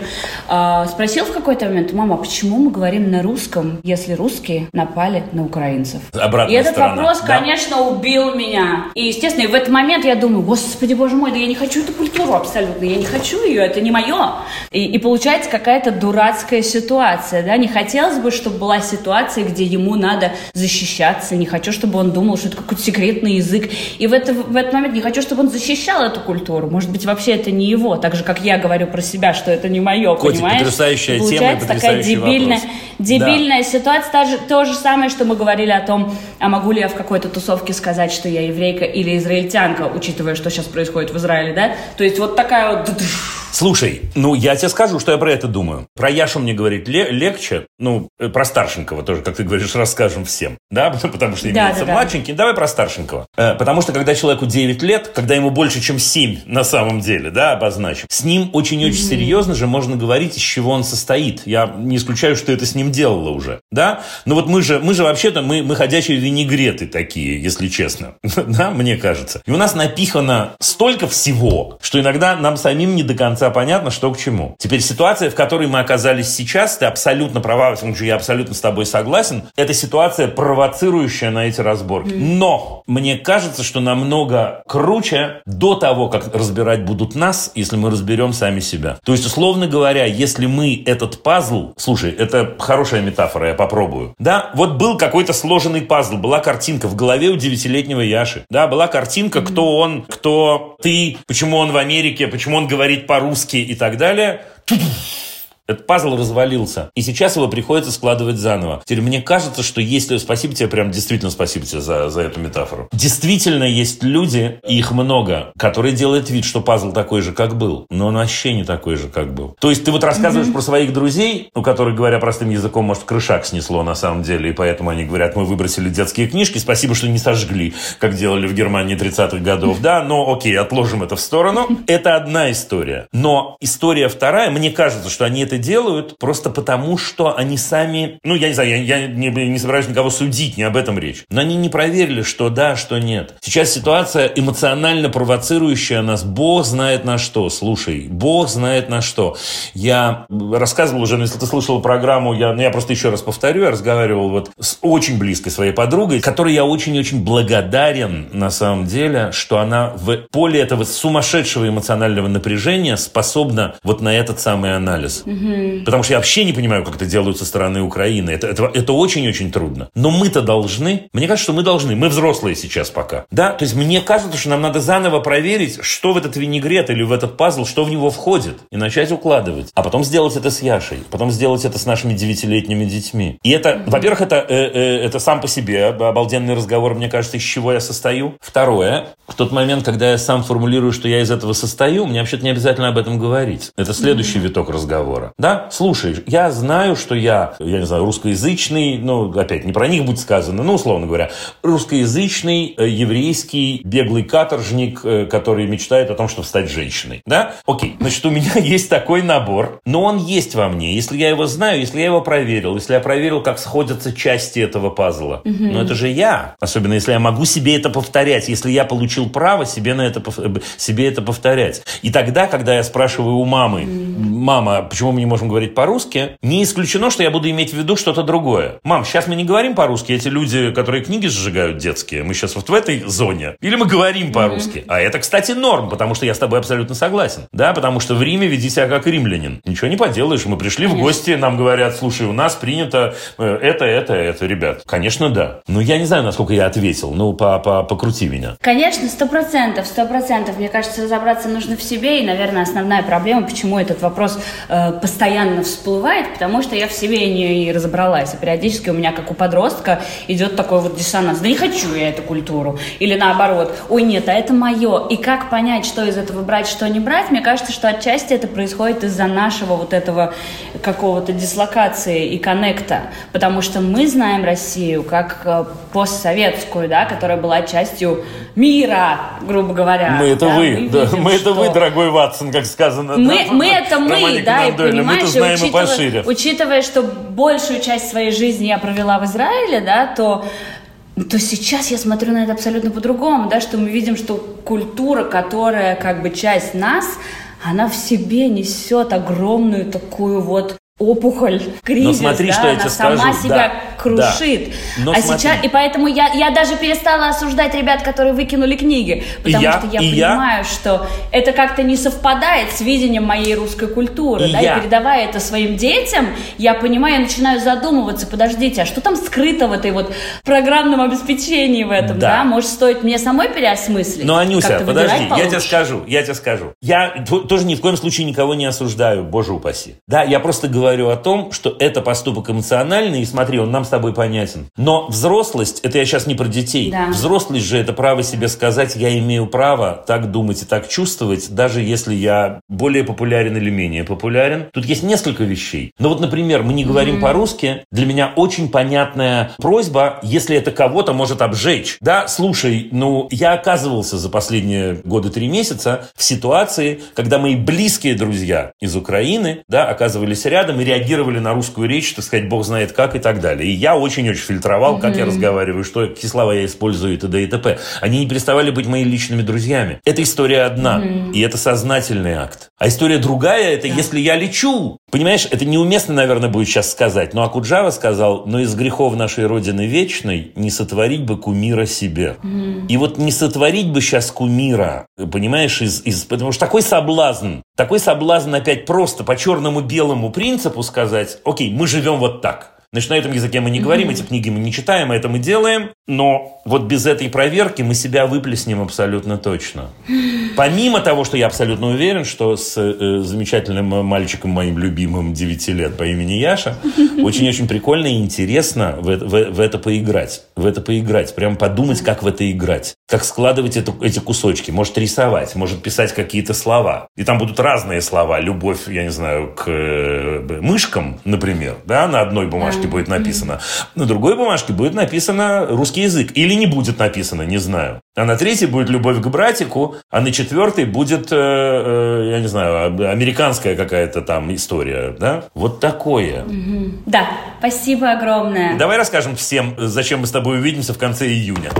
э, спросил в какой-то момент, мама, почему мы говорим на русском, если русские напали на украинцев? Обратная и этот сторона, вопрос, да? конечно, убил меня. И, естественно, и в этот момент я думаю, господи, боже мой, да я не хочу эту культуру абсолютно, я не хочу ее, это не мое. И, и получается какая-то дурацкая ситуация, да, не хотелось бы, чтобы была ситуация, где ему надо защищаться, не хочу, чтобы он думал, что это какой-то секретный язык. И в, это, в этот момент не хочу, чтобы он защищал эту культуру. Может быть, вообще это не его, так же, как я говорю про себя, что это не мое, Котик, понимаешь? потрясающая И тема и получается такая дебильная, вопрос. дебильная ситуация. Та же- то же самое, что мы говорили о том, а могу ли я в какой-то тусовке сказать, что я еврейка или израильтянка, учитывая, что сейчас происходит в Израиле, да? То есть вот такая вот... って。Слушай, ну я тебе скажу, что я про это думаю. Про Яшу мне говорить ле- легче, ну, э, про старшенького тоже, как ты говоришь, <laughs> расскажем всем, да, <laughs> потому что Да, имеется да, да. младшенький. Давай про старшенького. Э, Потому что когда человеку 9 лет, когда ему больше, чем 7 <laughs> на самом деле, да, обозначим, с ним очень-очень серьезно же можно говорить, из чего он состоит. Я не исключаю, что это с ним делала уже, да. Но вот мы же, мы же вообще-то, мы, мы ходячие винегреты такие, если честно, да, мне кажется. И у нас напихано столько всего, что иногда нам самим не до конца понятно, что к чему. Теперь ситуация, в которой мы оказались сейчас, ты абсолютно права, во всяком случае, я абсолютно с тобой согласен, это ситуация, провоцирующая на эти разборки. Но мне кажется, что намного круче до того, как разбирать будут нас, если мы разберем сами себя. То есть, условно говоря, если мы этот пазл, слушай, это хорошая метафора, я попробую. Да, вот был какой-то сложенный пазл, была картинка в голове у девятилетнего Яши. Да, была картинка, кто он, кто ты, почему он в Америке, почему он говорит по-русски и так далее. Этот пазл развалился. И сейчас его приходится складывать заново. Теперь мне кажется, что если... Спасибо тебе, прям действительно спасибо тебе за, за эту метафору. Действительно есть люди, и их много, которые делают вид, что пазл такой же, как был. Но он вообще не такой же, как был. То есть ты вот рассказываешь про своих друзей, у которых, говоря простым языком, может, крышак снесло на самом деле, и поэтому они говорят, мы выбросили детские книжки, спасибо, что не сожгли, как делали в Германии 30-х годов. Да, но окей, отложим это в сторону. Это одна история. Но история вторая, мне кажется, что они это делают просто потому, что они сами, ну, я не знаю, я, я не, не собираюсь никого судить, не об этом речь, но они не проверили, что да, что нет. Сейчас ситуация эмоционально провоцирующая нас, бог знает на что, слушай, бог знает на что. Я рассказывал уже, но если ты слышал программу, я, ну, я просто еще раз повторю, я разговаривал вот с очень близкой своей подругой, которой я очень-очень благодарен на самом деле, что она в поле этого сумасшедшего эмоционального напряжения способна вот на этот самый анализ. Угу. Потому что я вообще не понимаю, как это делают со стороны Украины. Это, это, это очень-очень трудно. Но мы-то должны. Мне кажется, что мы должны. Мы взрослые сейчас пока. Да? То есть мне кажется, что нам надо заново проверить, что в этот винегрет или в этот пазл, что в него входит. И начать укладывать. А потом сделать это с Яшей. Потом сделать это с нашими девятилетними детьми. И это, угу. во-первых, это, э, э, это сам по себе обалденный разговор, мне кажется, из чего я состою. Второе, в тот момент, когда я сам формулирую, что я из этого состою, мне вообще-то не обязательно об этом говорить. Это следующий виток разговора. Да? Слушай, я знаю, что я, я не знаю, русскоязычный, ну, опять, не про них будет сказано, ну, условно говоря, русскоязычный, э, еврейский, беглый каторжник, э, который мечтает о том, чтобы стать женщиной. Да? Окей, значит, у меня <laughs> есть такой набор, но он есть во мне. Если я его знаю, если я его проверил, если я проверил, как сходятся части этого пазла, угу. ну, это же я. Особенно, если я могу себе это повторять, если я получил право себе, на это, себе это повторять. И тогда, когда я спрашиваю у мамы, мама, почему мы не можем говорить по-русски, не исключено, что я буду иметь в виду что-то другое. Мам, сейчас мы не говорим по-русски, эти люди, которые книги сжигают детские, мы сейчас вот в этой зоне. Или мы говорим по-русски. А это, кстати, норм, потому что я с тобой абсолютно согласен. Да, потому что в Риме веди себя как римлянин. Ничего не поделаешь. Мы пришли Конечно. в гости, нам говорят, слушай, у нас принято э, это, это, это, ребят. Конечно, да. Но я не знаю, насколько я ответил. Ну, по -по покрути меня. Конечно, сто процентов, сто процентов. Мне кажется, разобраться нужно в себе. И, наверное, основная проблема, почему этот вопрос э, постоянно всплывает, потому что я в себе не разобралась. И периодически у меня, как у подростка, идет такой вот диссонанс. Да не хочу я эту культуру. Или наоборот, ой, нет, а это мое. И как понять, что из этого брать, что не брать, мне кажется, что отчасти это происходит из-за нашего вот этого какого-то дислокации и коннекта. Потому что мы знаем Россию как э, постсоветскую, да, которая была частью мира, грубо говоря. Мы это да, вы, мы, да, видим, мы это вы, дорогой Ватсон, как сказано. Мы, да, мы это мы, да, и понимаешь, мы знаем учитывая, и пошире. учитывая, что большую часть своей жизни я провела в Израиле, да, то то сейчас я смотрю на это абсолютно по-другому, да, что мы видим, что культура, которая как бы часть нас, она в себе несет огромную такую вот опухоль, кризис, Но смотри, да, что она сама скажу. себя да, крушит. Да. Но а смотри. сейчас, и поэтому я, я даже перестала осуждать ребят, которые выкинули книги, потому я, что я и понимаю, я. что это как-то не совпадает с видением моей русской культуры, и да, я. и передавая это своим детям, я понимаю, я начинаю задумываться, подождите, а что там скрыто в этой вот программном обеспечении в этом, да, Да. может стоит мне самой переосмыслить? Но, Анюся, подожди, выбирать я тебе получше? скажу, я тебе скажу. Я тоже ни в коем случае никого не осуждаю, боже упаси. Да, я просто говорю о том, что это поступок эмоциональный, и смотри, он нам с тобой понятен. Но взрослость, это я сейчас не про детей. Да. Взрослость же это право себе сказать, я имею право так думать и так чувствовать, даже если я более популярен или менее популярен. Тут есть несколько вещей. Но вот, например, мы не говорим по-русски. Для меня очень понятная просьба, если это кого-то может обжечь. Да, слушай, ну, я оказывался за последние годы три месяца в ситуации, когда мои близкие друзья из Украины, да, оказывались рядом и реагировали на русскую речь, так сказать, бог знает как и так далее. И я очень-очень фильтровал, как я разговариваю, что какие слова я использую и т.д. и т.п. Они не переставали быть моими личными друзьями. Эта история одна, и это сознательный акт. А история другая, это если я лечу. Понимаешь, это неуместно, наверное, будет сейчас сказать, но Акуджава сказал, но из грехов нашей Родины Вечной не сотворить бы кумира себе. И вот не сотворить бы сейчас кумира, понимаешь, из, из, потому что такой соблазн, такой соблазн опять просто по черному-белому принципу сказать, окей, мы живем вот так. Значит, на этом языке мы не говорим, эти книги мы не читаем, это мы делаем. Но вот без этой проверки мы себя выплеснем абсолютно точно. <laughs> Помимо того, что я абсолютно уверен, что с э, замечательным мальчиком моим любимым 9 лет по имени Яша <laughs> очень-очень прикольно и интересно в, это- в- в это поиграть. В это поиграть. Прям подумать, как в это играть. Как складывать это- эти кусочки. Может рисовать, может писать какие-то слова. И там будут разные слова. Любовь, я не знаю, к э, мышкам, например. Да, на одной бумажке будет написано. На другой бумажке будет написано русский язык. Или не будет написано, не знаю. А на третьей будет любовь к братику, а на четвертой будет, э, э, я не знаю, американская какая-то там история. Да? Вот такое. Да, спасибо огромное. Давай расскажем всем, зачем мы с тобой увидимся в конце июня.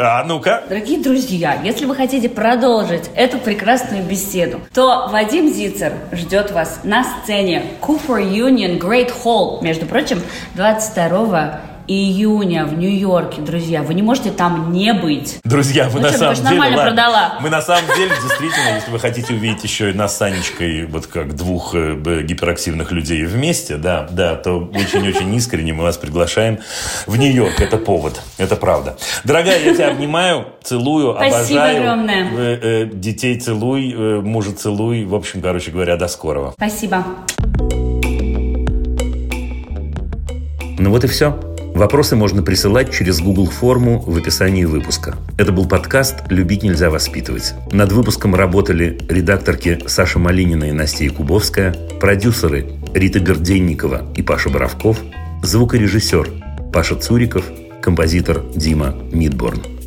А ну-ка. Дорогие друзья, если вы хотите продолжить эту прекрасную беседу, то Вадим Зицер ждет вас на сцене Cooper Union Great Hall, между прочим, 22 июня в Нью-Йорке, друзья. Вы не можете там не быть. Друзья, вы Ну на что, самом деле... нормально ладно, продала. Мы на самом деле, действительно, если вы хотите увидеть еще и нас с Анечкой, вот как двух э, гиперактивных людей вместе, да, да, то очень-очень искренне мы вас приглашаем в Нью-Йорк. Это повод, это правда. Дорогая, я тебя обнимаю, целую, Спасибо обожаю. огромное. Э, э, детей целуй, э, мужа целуй. В общем, короче говоря, до скорого. Спасибо. Ну вот и все. Вопросы можно присылать через Google форму в описании выпуска. Это был подкаст «Любить нельзя воспитывать». Над выпуском работали редакторки Саша Малинина и Настя Якубовская, продюсеры Рита Берденникова и Паша Боровков, звукорежиссер Паша Цуриков, композитор Дима Мидборн.